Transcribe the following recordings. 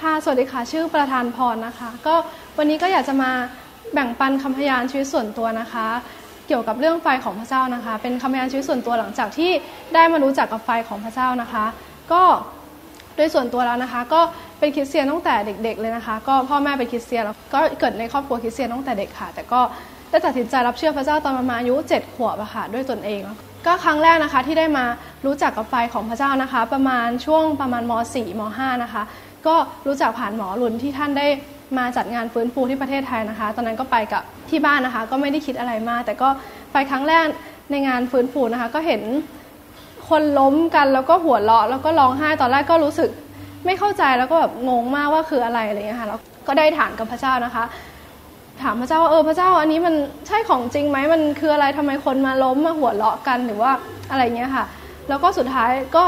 ค่ะ สวัสดีค่ะ ชื่อประธานพรนะคะ ก็วันนี้ก็อยากจะมาแบ่งปันคำพยานชีวิตส่วนตัวนะคะ เกี่ยวกับเรื่องไฟของพระเจ้านะคะ เป็นคำพยานชีวิตส่วนตัวหลังจากที่ได้มารู้จักกับไฟของพระเจ้านะคะ ก็โดยส่วนตัวแล้วนะคะ ก็เป็นคริสเตียนตั้งแต่เด็ก ๆ เลยนะคะ ก็พ่อแม่เป็นคริสเตียนแล้วก็เกิดในครอบครัวคริสเตียนตั้งแต่เด็กค่ะ แต่ก็ได้ตัดสินใจรับเชื่อพระเจ้าตอนประมาณอายุ7ขวบอะค่ะด้วยตนเองก็ครั้งแรกนะคะที่ได้มารู้จักกับไฟของพระเจ้านะคะ ประมาณช่วงประมาณม .4 ม .5 นะคะ ก็รู้จักผ่านหมอรุนที่ท่านได้มาจัดงานฟื้นฟูที่ประเทศไทยนะคะ ตอนนั้นก็ไปกับที่บ้านนะคะ ก็ไม่ได้คิดอะไรมาก แต่ก็ไปครั้งแรกในงานฟื้นฟูนะคะ ก็เห็นคนล้มกันแล้วก็หัวเราะแล้วก็ร้องไห้ตอนแรกก็รู้สึกไม่เข้าใจแล้วก็แบบงงมากว่าคืออะไรอะไรเงี้ยค่ะแล้วก็ได้ถามกับพระเจ้านะคะ ถามพระเจ้าว่าเออพระเจ้าอันนี้มันใช่ของจริงไหมมันคืออะไรทำไมคนมาล้มมาหัวเราะกันหรือว่าอะไรเงี้ยค่ะ แล้วก็สุดท้ายก็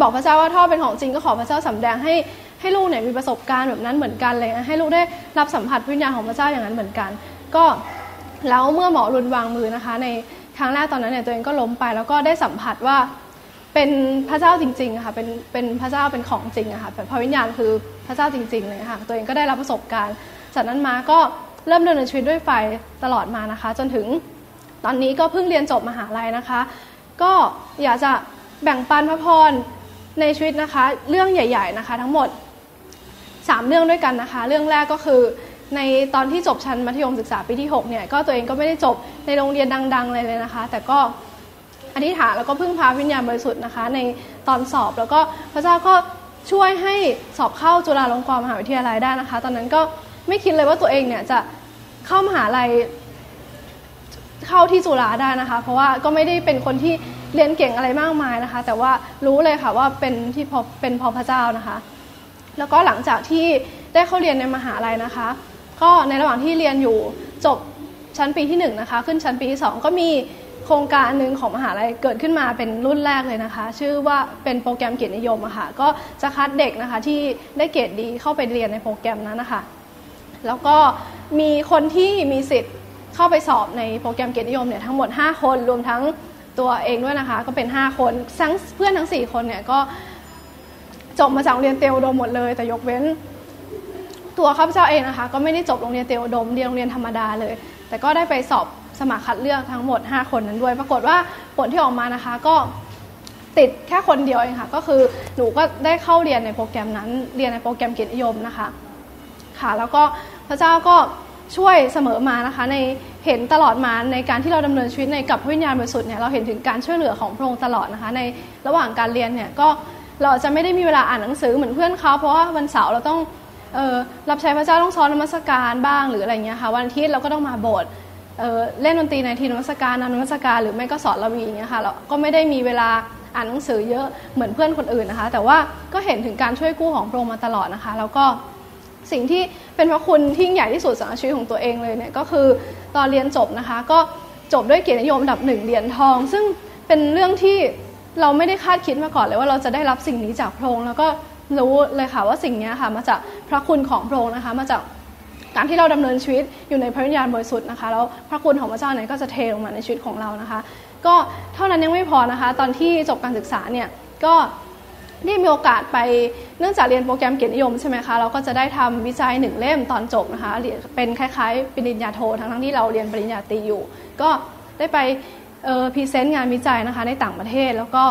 บอกพระเจ้าว่าถ้าเป็นของจริงก็ขอพระเจ้าสำแดงให้ ให้ลูกเนี่ยมีประสบการณ์แบบนั้นเหมือนกันเลยให้ลูกได้รับสัมผัสวิญญาณของพระเจ้าอย่างนั้นเหมือนกัน ก็แล้วเมื่อหมอรุนวางมือนะคะ ในครั้งแรกตอนนั้นเนี่ยตัวเองก็ล้มไป แล้วก็ได้สัมผัสว่าเป็นพระเจ้าจริงๆค่ะเป็นเป็นพระเจ้าเป็นของจริงอะค่ะพระวิญญาณคือพระเจ้าจริงๆเลยค่ะตัวเองก็ได้รับประสบการณ์ จากนั้นมาก็เริ่มดำเนินชีวิตด้วยไฟตลอดมานะคะ จนถึงตอนนี้ก็เพิ่งเรียนจบมหาลัยนะคะ ก็อยากจะแบ่งปันพระพรในชีวิตนะคะ เรื่องใหญ่ ๆนะคะ ทั้งหมด 3 เรื่องด้วยกันนะคะ เรื่องแรกก็คือ ในตอนที่จบชั้นมัธยมศึกษาปีที่6เนี่ยก็ตัวเองก็ไม่ได้จบในโรงเรียนดังๆเลยเลยนะคะ แต่ก็อธิษฐานแล้วก็พึ่งพาวิญญาณบริสุทธิ์นะคะ ในตอนสอบแล้วก็พระเจ้าก็ช่วยให้สอบเข้าจุฬาลงกรณ์มหาวิทยาลัยได้นะคะ ตอนนั้นก็ไม่คิดเลยว่าตัวเองเนี่ยจะเข้ามหาลัยเข้าที่จุฬาได้นะคะ เพราะว่าก็ไม่ได้เป็นคนที่เรียนเก่งอะไรมากมายนะคะ แต่ว่ารู้เลยค่ะว่าเป็นที่พอเป็นพอพระเจ้านะคะ แล้วก็หลังจากที่ได้เข้าเรียนในมหาลัยนะคะ ก็ในระหว่างที่เรียนอยู่จบชั้นปีที่1นนะคะขึ้นชั้นปีที่ 2 ก็มีโครงการหนึ่งของมหาลัยเกิดขึ้นมาเป็นรุ่นแรกเลยนะคะ ชื่อว่าเป็นโปรแกรมเกียรตินิยมอะค่ะก็จะคัดเด็กนะคะที่ได้เกรดดีเข้าไปเรียนในโปรแกรมนั้นนะคะแล้วก็มีคนที่มีสิทธิ์เข้าไปสอบในโปรแกรมเกียรตินิยมเนี่ยทั้งหมด 5 คนรวมทั้งตัวเองด้วยนะคะ ก็เป็น 5 คนทั้งเพื่อนทั้ง 4 คนเนี่ยก็ จบมาจากโรงเรียนเตลโดมหมดเลย แต่ยกเว้น ตัวข้าพเจ้าเองนะคะ ก็ไม่ได้จบโรงเรียนเตลโดมเรียนโรงเรียนธรรมดาเลย แต่ก็ได้ไปสอบสมัครคัดเลือกทั้งหมด 5 คนนั้นด้วย ปรากฏว่าผลที่ออกมานะคะก็ติดแค่คนเดียวเองค่ะ ก็คือหนูก็ได้เข้าเรียนในโปรแกรมนั้น เรียนในโปรแกรมเกียรตินิยมนะคะ ค่ะ แล้วก็พระเจ้าก็ช่วยเสมอมานะคะ ในเห็นตลอดมาในการที่เราดำเนินชีวิตในกับพระวิญญาณบริสุทธิ์เนี่ยเราเห็นถึงการช่วยเหลือของพระองค์ตลอดนะคะ ในระหว่างการเรียนเนี่ยก็ เราจะไม่ได้มีเวลาอ่านหนังสือเหมือนเพื่อนเขาเพราะว่าวันเสาร์เราต้องออรับใช้พระเจ้าต้องซ้อนนมัสการบ้างหรืออะไรเงี้ยค่ะวันอาทิตย์เราก็ต้องมาโบสถ์เล่นดนตรีในทีนมัสการนำนมัสการหรือไม่ก็สอนระวีเงี้ยค่ะเราก็ไม่ได้มีเวลาอ่านหนังสือเยอะเหมือนเพื่อนคนอื่นนะคะ แต่ว่าก็เห็นถึงการช่วยกู้ของพระองค์มาตลอดนะคะ แล้วก็สิ่งที่เป็นพระคุณที่ยิ่งใหญ่ที่สุดสำหรับชีวิตของตัวเองเลยเนี่ยก็คือตอนเรียนจบนะคะ ก็จบด้วยเกียรตินิยมอันดับหนึ่งเหรียญทอง ซึ่งเป็นเรื่องที่ เราไม่ได้คาดคิดมาก่อนเลยว่าเราจะได้รับสิ่งนี้จากพระองค์แล้วก็รู้เลยค่ะว่าสิ่งนี้ค่ะมาจากพระคุณของพระองค์นะคะ มาจากการที่เราดำเนินชีวิตอยู่ในพระวิญญาณบริสุทธิ์นะคะแล้วพระคุณของพระเจ้าเนี่ยก็จะเทลงมาในชีวิตของเรานะคะ ก็เท่านั้นยังไม่พอนะคะ ตอนที่จบการศึกษาเนี่ยก็ได้มีโอกาสไปเนื่องจากเรียนโปรแกรมเกียรตินิยมใช่ไหมคะเราก็จะได้ทำวิจัยหนึ่งเล่มตอนจบนะคะเป็นคล้ายๆปริญญาโททั้งที่เราเรียนปริญญาตรีอยู่ ก็ได้ไป present งานวิจัยนะคะในต่างประเทศแล้วก็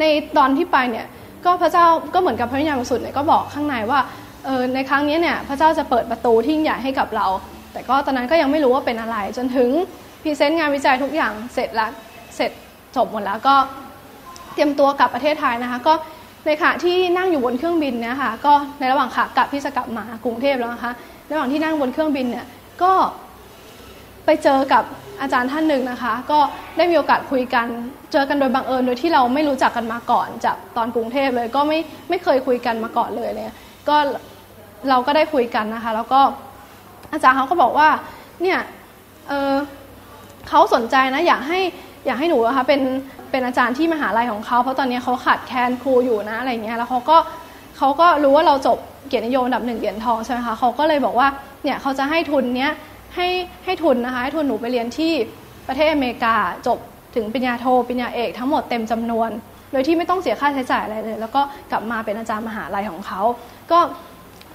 ในตอนที่ไปเนี่ยก็พระเจ้าก็เหมือนกับพระวิญญาณบริสุทธิ์เนี่ยก็บอกข้างในว่าในครั้งนี้เนี่ยพระเจ้าจะเปิดประตูที่ใหญ่ให้กับเรา แต่ก็ตอนนั้นก็ยังไม่รู้ว่าเป็นอะไร จนถึงพรีเซนต์งานวิจัยทุกอย่างเสร็จแล้วเสร็จจบหมดแล้วก็เตรียมตัวกลับประเทศไทยนะคะก็ในขณะที่นั่งอยู่บนเครื่องบินนี่ยค่ะก็ในระหว่างขากลับที่จะกลับมากรุงเทพแล้วนะคะระหว่างที่นั่งบนเครื่องบินเนี่ยก็ไปเจอกับ อาจารย์ท่านหนึ่งนะคะ ก็ได้มีโอกาสคุยกันเจอกันโดยบังเอิญโดยที่เราไม่รู้จักกันมาก่อน จากตอนกรุงเทพเลยก็ไม่ไม่เคยคุยกันมาก่อนเลยเนี่ยก็เราก็ได้คุยกันนะคะ แล้วก็อาจารย์เขาก็บอกว่าเนี่ยเออเขาสนใจนะอยากให้อยากให้หนูนะคะเป็นเป็นอาจารย์ที่มหาลัยของเขาเพราะตอนนี้เขาขาดแคลนครูอยู่นะอะไรเงี้ยแล้วเขาก็เขาก็รู้ว่าเราจบเกียรตินิยมอันดับหนึ่งเหรียญทองใช่ไหมคะเขาก็เลยบอกว่าเนี่ยเขาจะให้ทุนเนี้ย ให้ให้ทุนนะคะให้ทุนหนูไปเรียนที่ประเทศอเมริกาจบถึงปริญญาโทปริญญาเอกทั้งหมดเต็มจำนวน โดยที่ไม่ต้องเสียค่าใช้จ่ายอะไรเลย แล้วก็กลับมาเป็นอาจารย์มหาลัยของเขา ก็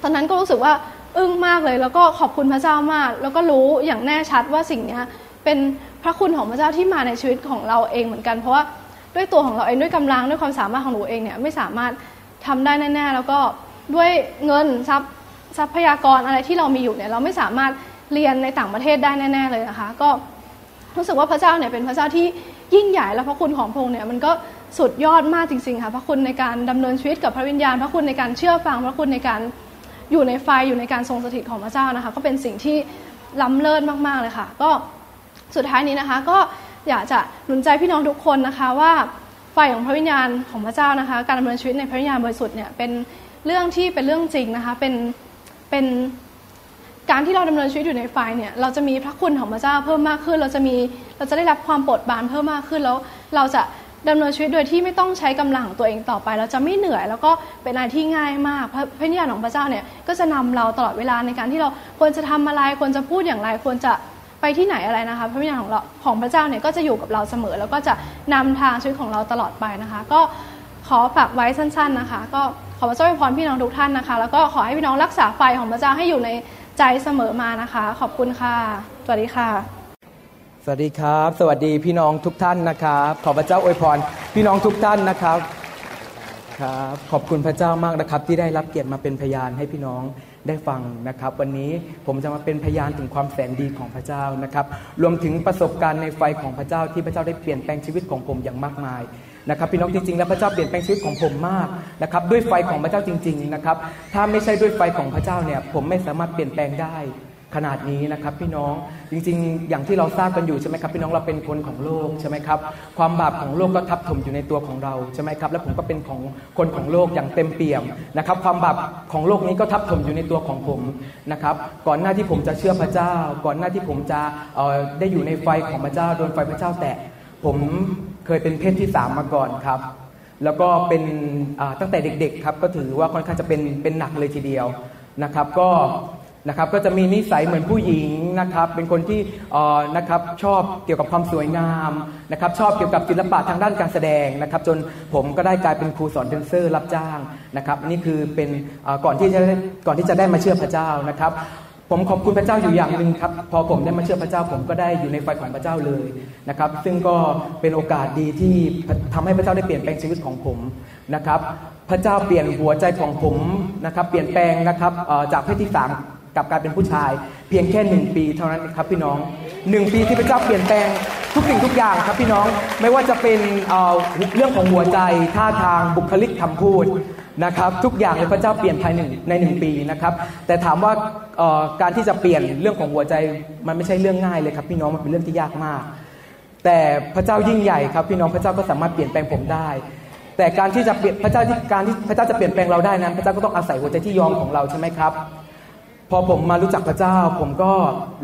ตอนนั้นก็รู้สึกว่าอึ้งมากเลย แล้วก็ขอบคุณพระเจ้ามาก แล้วก็รู้อย่างแน่ชัดว่าสิ่งนี้เป็นพระคุณของพระเจ้าที่มาในชีวิตของเราเองเหมือนกัน เพราะว่าด้วยตัวของเราเองด้วยกำลังด้วยความสามารถของหนูเองเนี่ยไม่สามารถทำได้แน่ๆแล้วก็ด้วยเงินทรัพย์ทรัพยากรอะไรที่เรามีอยู่เนี่ยเราไม่สามารถ เรียนในต่างประเทศได้แน่ ๆเลยนะคะ ก็รู้สึกว่าพระเจ้าเนี่ยเป็นพระเจ้าที่ยิ่งใหญ่และพระคุณของพระองค์เนี่ยมันก็สุดยอดมากจริงๆค่ะพระคุณในการดำเนินชีวิตกับพระวิญญาณ พระคุณในการเชื่อฟังพระคุณในการอยู่ในไฟอยู่ในการทรงสถิตของพระเจ้านะคะ ก็เป็นสิ่งที่ล้ำเลิศมากๆเลยค่ะ ก็สุดท้ายนี้นะคะ ก็อยากจะหนุนใจพี่น้องทุกคนนะคะว่าไฟของพระวิญญาณของพระเจ้านะคะ การดำเนินชีวิตในพระวิญญาณบริสุทธิ์เนี่ยเป็นเรื่องที่เป็นเรื่องจริงนะคะเป็นเป็น การที่เราดำเนินชีวิตอยู่ในไฟเนี่ยเราจะมีพระคุณของพระเจ้าเพิ่มมากขึ้น เราจะมีเราจะได้รับความโปรดบานเพิ่มมากขึ้นแล้ว เราจะดำเนินชีวิตโดยที่ไม่ต้องใช้กำลังตัวเองต่อไป เราจะไม่เหนื่อย แล้วก็เป็นอะไรที่ง่ายมาก พระพระญาณของพระเจ้าเนี่ยก็จะนำเราตลอดเวลาในการที่เราควรจะทำอะไรควรจะพูดอย่างไรควรจะไปที่ไหนอะไรนะคะพระวิญญาณของเราของพระเจ้าเนี่ยก็จะอยู่กับเราเสมอ แล้วก็จะนำทางชีวิตของเราตลอดไปนะคะ ก็ขอฝากไว้สั้น ๆนะคะ ก็ขอพระเจ้าอวยพรพี่น้องทุกท่านนะคะ แล้วก็ขอให้พี่น้องรักษาไฟของพระเจ้าให้อยู่ใน ใจเสมอมานะคะ ขอบคุณค่ะ สวัสดีค่ะ สวัสดีครับ สวัสดีพี่น้องทุกท่านนะครับ ขอพระเจ้าอวยพรพี่น้องทุกท่านนะครับครับขอบคุณพระเจ้ามากนะครับ ที่ได้รับเกียรติมาเป็นพยานให้พี่น้องได้ฟังนะครับ วันนี้ผมจะมาเป็นพยานถึงความแสนดีของพระเจ้านะครับ รวมถึงประสบการณ์ในไฟของพระเจ้าที่พระเจ้าได้เปลี่ยนแปลงชีวิตของผมอย่างมากมาย นะครับพี่น้องจริงๆแล้วพระเจ้าเปลี่ยนแปลงชีวิตของผมมากนะครับด้วยไฟของพระเจ้าจริง ๆนะครับ ถ้าไม่ใช่ด้วยไฟของพระเจ้าเนี่ยผมไม่สามารถเปลี่ยนแปลงได้ขนาดนี้นะครับพี่น้องจริงๆ อย่างที่เราทราบกันอยู่ใช่ไหมครับพี่น้องเราเป็นคนของโลกใช่ไหมครับความบาปของโลกก็ทับถมอยู่ในตัวของเราใช่ไหมครับและผมก็เป็นของคนของโลกอย่างเต็มเปี่ยมนะครับความบาปของโลกนี้ก็ทับถมอยู่ในตัวของผมนะครับก่อนหน้าที่ผมจะเชื่อพระเจ้า ก่อนหน้าที่ผมจะได้อยู่ในไฟของพระเจ้าโดนไฟพระเจ้าแตะผม เคยเป็นเพศที่สามมาก่อนครับ แล้วก็เป็นตั้งแต่เด็กๆครับก็ถือว่าค่อนข้างจะเป็นเป็นหนักเลยทีเดียวนะครับก็นะครับก็จะมีนิสัยเหมือนผู้หญิงนะครับเป็นคนที่นะครับชอบเกี่ยวกับความสวยงามนะครับชอบเกี่ยวกับศิลปะทางด้านการแสดงนะครับ จนผมก็ได้กลายเป็นครูสอนเดนเซอร์รับจ้างนะครับนี่คือเป็นก่อนที่จะก่อนที่จะได้มาเชื่อพระเจ้านะครับ ผมขอบคุณพระเจ้าอยู่อย่างหนึ่งครับ พอผมได้มาเชื่อพระเจ้าผมก็ได้อยู่ในไฟของพระเจ้าเลยนะครับ ซึ่งก็เป็นโอกาสดีที่ทำให้พระเจ้าได้เปลี่ยนแปลงชีวิตของผมนะครับ พระเจ้าเปลี่ยนหัวใจของผมนะครับ เปลี่ยนแปลงนะครับจากเพศที่สามกับการเป็นผู้ชาย เพียงแค่หนึ่งปีเท่านั้นครับพี่น้องหนึ่งปีที่พระเจ้าเปลี่ยนแปลงทุกสิ่งทุกอย่างครับพี่น้องไม่ว่าจะเป็นเรื่องของหัวใจท่าทางบุคลิกคำพูด นะครับทุกอย่างเลยพระเจ้าเปลี่ยนภายในในหนึ่งปีนะครับ แต่ถามว่าการที่จะเปลี่ยนเรื่องของหัวใจมันไม่ใช่เรื่องง่ายเลยครับพี่น้องมันเป็นเรื่องที่ยากมาก แต่พระเจ้ายิ่งใหญ่ครับพี่น้องพระเจ้าก็สามารถเปลี่ยนแปลงผมได้ แต่การที่จะเปลี่ยนพระเจ้าที่การที่พระเจ้าจะเปลี่ยนแปลงเราได้นั้น พระเจ้าก็ต้องอาศัยหัวใจที่ยอมของเราใช่ไหมครับ พอผมมารู้จักพระเจ้า ผมก็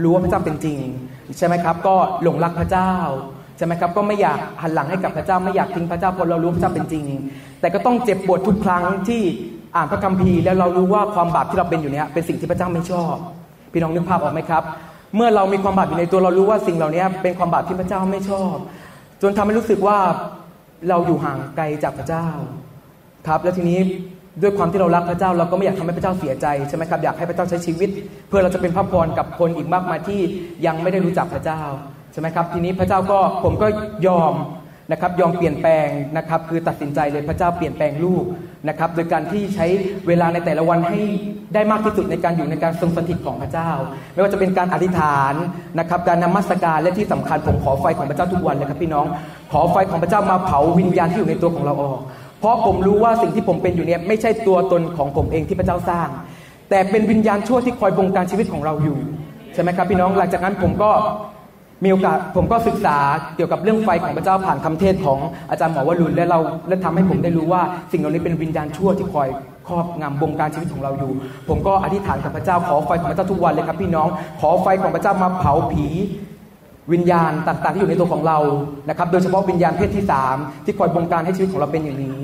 รู้ว่าพระเจ้าเป็นจริง ใช่ไหมครับ ก็หลงรักพระเจ้า ใช่ไหมครับก็ไม่อยากหันหลังให้กับพระเจ้าไม่อยากทิ้งพระเจ้าเพราะเรารู้พระเจ้าเป็นจริง แต่ก็ต้องเจ็บปวดทุกครั้งที่อ่านพระคัมภีร์แล้วเรารู้ว่าความบาปที่เราเป็นอยู่เนี้ยเป็นสิ่งที่พระเจ้าไม่ชอบ พี่น้องนึกภาพออกไหมครับ เมื่อเรามีความบาปอยู่ในตัวเรารู้ว่าสิ่งเหล่านี้เป็นความบาปที่พระเจ้าไม่ชอบ จนทำให้รู้สึกว่าเราอยู่ห่างไกลจากพระเจ้าครับ แล้วทีนี้ด้วยความที่เรารักพระเจ้าเราก็ไม่อยากทำให้พระเจ้าเสียใจใช่ไหมครับอยากให้พระเจ้าใช้ชีวิต เพื่อเราจะเป็นพระพรกับคนอีกมากมายที่ยังไม่ได้รู้จักพระเจ้า ใช่ไหมครับ ทีนี้พระเจ้าก็ผมก็ยอมนะครับยอมเปลี่ยนแปลงนะครับ คือตัดสินใจเลยพระเจ้าเปลี่ยนแปลงลูกนะครับ โดยการที่ใช้เวลาในแต่ละวันให้ได้มากที่สุดในการอยู่ในการทรงสถิตของพระเจ้า ไม่ว่าจะเป็นการอธิษฐานนะครับ การนมัสการและที่สำคัญผมขอไฟของพระเจ้าทุกวันเลยครับพี่น้อง ขอไฟของพระเจ้ามาเผาวิญญาณที่อยู่ในตัวของเราออก เพราะผมรู้ว่าสิ่งที่ผมเป็นอยู่เนี่ยไม่ใช่ตัวตนของผมเองที่พระเจ้าสร้าง แต่เป็นวิญญาณชั่วที่คอยบงการชีวิตของเราอยู่ใช่ไหมครับพี่น้องหลังจากนั้นผมก็ มีโอกาสผมก็ศึกษาเกี่ยวกับเรื่องไฟของพระเจ้าผ่านคำเทศของอาจารย์หมอวรุณและเราและทำให้ผมได้รู้ว่าสิ่งเหล่านี้เป็นวิญญาณชั่วที่คอยครอบงำบงการชีวิตของเราอยู่ ผมก็อธิษฐานกับพระเจ้าขอไฟของพระเจ้าทุกวันเลยครับพี่น้อง ขอไฟของพระเจ้ามาเผาผีวิญญาณต่างๆที่อยู่ในตัวของเรานะครับ โดยเฉพาะวิญญาณเพศที่ 3 ที่คอยบงการให้ชีวิตของเราเป็นอย่างนี้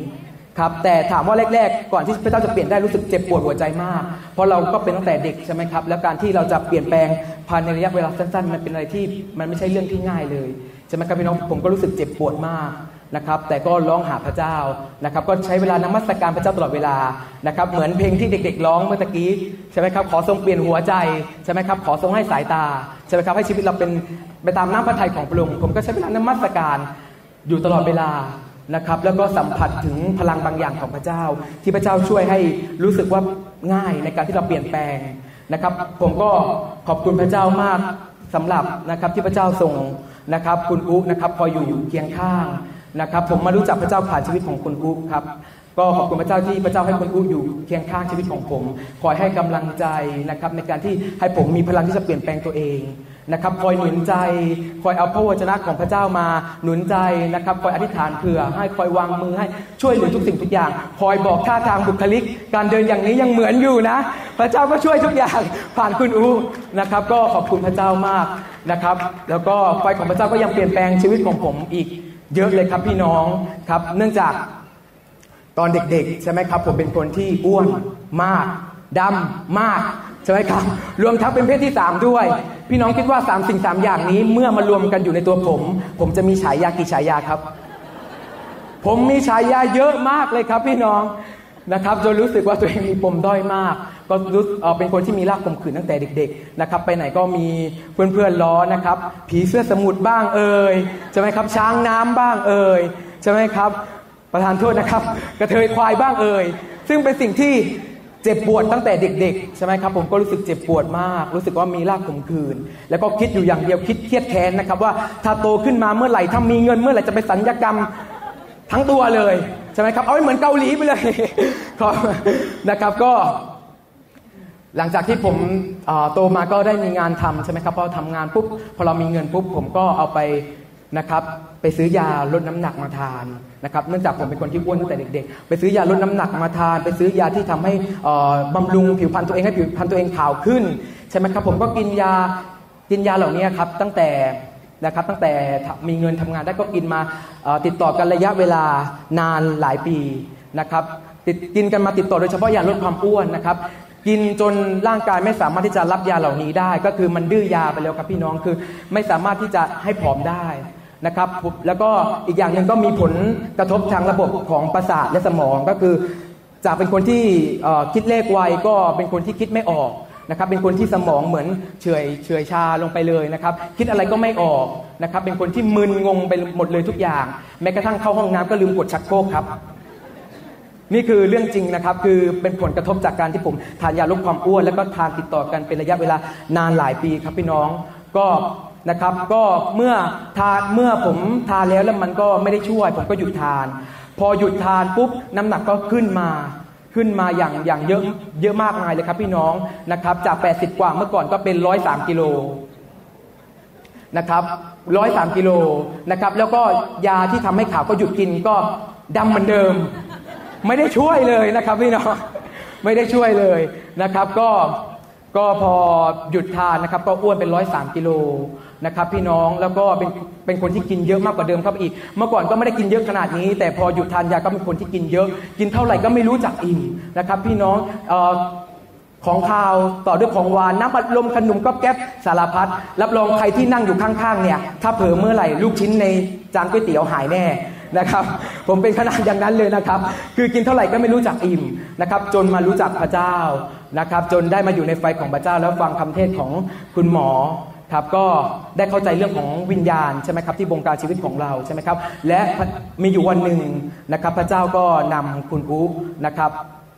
ครับแต่ถามว่าแรกๆ ก่อนที่พระเจ้าจะเปลี่ยนได้รู้สึกเจ็บปวดหัวใจมาก เพราะเราก็เป็นตั้งแต่เด็กใช่ไหมครับ แล้วการที่เราจะเปลี่ยนแปลงภายในระยะเวลาสั้นๆ มันเป็นอะไรที่มันไม่ใช่เรื่องที่ง่ายเลยใช่ไหมครับพี่น้องผมก็รู้สึกเจ็บปวดมากนะครับแต่ก็ร้องหาพระเจ้านะครับก็ใช้เวลานมัสการพระเจ้าตลอดเวลานะครับเหมือนเพลงที่เด็ก ๆ ร้องเมื่อตะกี้ใช่ไหมครับขอทรงเปลี่ยนหัวใจใช่ไหมครับขอทรงให้สายตาใช่ไหมครับให้ชีวิตเราเป็นไปตามน้ำพระทัยของพระองค์ผมก็ใช้เวลานมัสการอยู่ตลอดเวลา นะครับ แล้วก็สัมผัสถึงพลังบางอย่างของพระเจ้า ที่พระเจ้าช่วยให้รู้สึกว่าง่ายในการที่เราเปลี่ยนแปลงนะครับ ผมก็ขอบคุณพระเจ้ามากสำหรับนะครับที่พระเจ้าทรงนะครับ คุณอุ๊นะครับพอยอยู่เคียงข้างนะครับ ผมมารู้จักพระเจ้าผ่านชีวิตของคุณอุ๊ครับก็ขอบคุณพระเจ้าที่พระเจ้าให้คุณอุ๊อยู่เคียงข้างชีวิตของผม คอยให้กำลังใจนะครับในการที่ให้ผมมีพลังที่จะเปลี่ยนแปลงตัวเอง นะครับคอยหนุนใจคอยเอาพระวจนะของพระเจ้ามาหนุนใจนะครับคอยอธิษฐานเผื่อ ให้คอยวางมือให้ช่วยเหลือทุกสิ่งทุกอย่างคอยบอกท่าทางบุคลิก การเดินอย่างนี้ยังเหมือนอยู่นะ พระเจ้าก็ช่วยทุกอย่างผ่านคุณอูนะครับ ก็ขอบคุณพระเจ้ามากนะครับ แล้วก็ไฟของพระเจ้าก็ยังเปลี่ยนแปลงชีวิตของผมอีก เยอะเลยครับพี่น้องครับ เนื่องจากตอนเด็กๆใช่ไหมครับผมเป็นคนที่อ้วนมากดำมาก ช่ไหมครับ รวมทั้งเป็นเพศที่สามด้วย พี่น้องคิดว่าสามสิ่งสามอย่างนี้เมื่อมารวมกันอยู่ในตัวผม ผมจะมีฉายากี่ฉายาครับ ผมมีฉายาเยอะมากเลยครับพี่น้องนะครับจนรู้สึกว่าตัวเองมีปมด้อยมาก ก็รู้เอ่อเป็นคนที่มีรากข่มขืนตั้งแต่เด็กๆนะครับไปไหนก็มีเพื่อนๆล้อนะครับ ผีเสื้อสมุทรบ้างเอ่ยใช่ไหมครับช้างน้ำบ้างเอ่ยใช่ไหมครับ ประธานโทษนะครับ กระเทยควายบ้างเอ่ยซึ่งเป็นสิ่งที่ เจ็บปวดตั้งแต่เด็กๆใช่ไหมครับผมก็รู้สึกเจ็บปวดมาก รู้สึกว่ามีรากขมขืน แล้วก็คิดอยู่อย่างเดียวคิดเครียดแค้นนะครับว่าถ้าโตขึ้นมาเมื่อไหร่ถ้ามีเงินเมื่อไหร่จะไปสัญญกรรมทั้งตัวเลยใช่ไหมครับเอาให้เหมือนเกาหลีไปเลยครับนะครับก็ หลังจากที่ผมโตมาก็ได้มีงานทำใช่ไหมครับพอทำงานปุ๊บพอเรามีเงินปุ๊บผมก็เอาไป นะครับไปซื้อยาลดน้ำหนักมาทานนะครับเนื่องจากผมเป็นคนที่อ้วนตั้งแต่เด็กๆ ไปซื้อยาลดน้ำหนักมาทาน ไปซื้อยาที่ทำให้เอ่อบำรุงผิวพรรณตัวเองให้ผิวพรรณตัวเองขาวขึ้นใช่ไหมครับผมก็กินยากินยาเหล่านี้ครับตั้งแต่นะครับตั้งแต่มีเงินทำงานได้ก็กินมาติดต่อกันระยะเวลานานหลายปีนะครับติดกินกันมาติดต่อโดยเฉพาะยาลดความอ้วนนะครับกินจนร่างกายไม่สามารถที่จะรับยาเหล่านี้ได้ ก็คือมันดื้อยาไปแล้วครับพี่น้องคือไม่สามารถที่จะให้ผอมได้ นะครับแล้วก็อีกอย่างหนึ่งก็มีผลกระทบทางระบบของประสาทและสมองก็คือ จากเป็นคนที่คิดเลขไวก็เป็นคนที่คิดไม่ออกนะครับเป็นคนที่สมองเหมือนเฉยเฉยชาลงไปเลยนะครับ คิดอะไรก็ไม่ออกนะครับ เป็นคนที่มึนงงไปหมดเลยทุกอย่าง แม้กระทั่งเข้าห้องน้ำก็ลืมกดชักโครกครับ นี่คือเรื่องจริงนะครับ คือเป็นผลกระทบจากการที่ผมทานยาลดความอ้วน แล้วก็ทานติดต่อกันเป็นระยะเวลานานหลายปีครับพี่น้อง ก็ นะครับ ก็เมื่อทานเมื่อผมทานแล้วแล้วมันก็ไม่ได้ช่วย ผมก็หยุดทาน พอหยุดทานปุ๊บน้ำหนักก็ขึ้นมาขึ้นมาอย่างอย่างเยอะเยอะมากมายเลยครับพี่น้องนะครับ จาก 80 กว่าเมื่อก่อนก็เป็น 103 กิโลนะครับร้อยสามกิโลนะครับ แล้วก็ยาที่ทำให้ขาวก็หยุดกินก็ดำเหมือนเดิม ไม่ได้ช่วยเลยนะครับพี่น้องไม่ได้ช่วยเลยนะครับ ก็ ก็พอหยุดทานนะครับ ก็อ้วนเป็นร้อยสามกิโลนะครับ พี่น้องแล้วก็เป็นเป็นคนที่กินเยอะมากกว่าเดิมครับอีก เมื่อก่อนก็ไม่ได้กินเยอะขนาดนี้ แต่พอหยุดทานยาก็เป็นคนที่กินเยอะ กินเท่าไหร่ก็ไม่รู้จักอิ่มนะครับ พี่น้องออของข้าวต่อด้วยของหวานน้ำอัดลมขนมก๊อบแก๊บสารพัดรับรองใครที่นั่งอยู่ข้างๆเนี่ย ถ้าเผลอเมื่อไหร่ลูกชิ้นในจานก๋วยเตี๋ยวหายแน่ นะครับ ผมเป็นขนาดอย่างนั้นเลยนะครับ คือกินเท่าไหร่ก็ไม่รู้จักอิ่มนะครับ จนมารู้จักพระเจ้านะครับ จนได้มาอยู่ในไฟของพระเจ้า แล้วฟังคำเทศของคุณหมอครับก็ได้เข้าใจเรื่องของวิญญาณใช่ไหมครับที่บงการชีวิตของเราใช่ไหมครับ และมีอยู่วันหนึ่งนะครับ พระเจ้าก็นำคุณอูนะครับ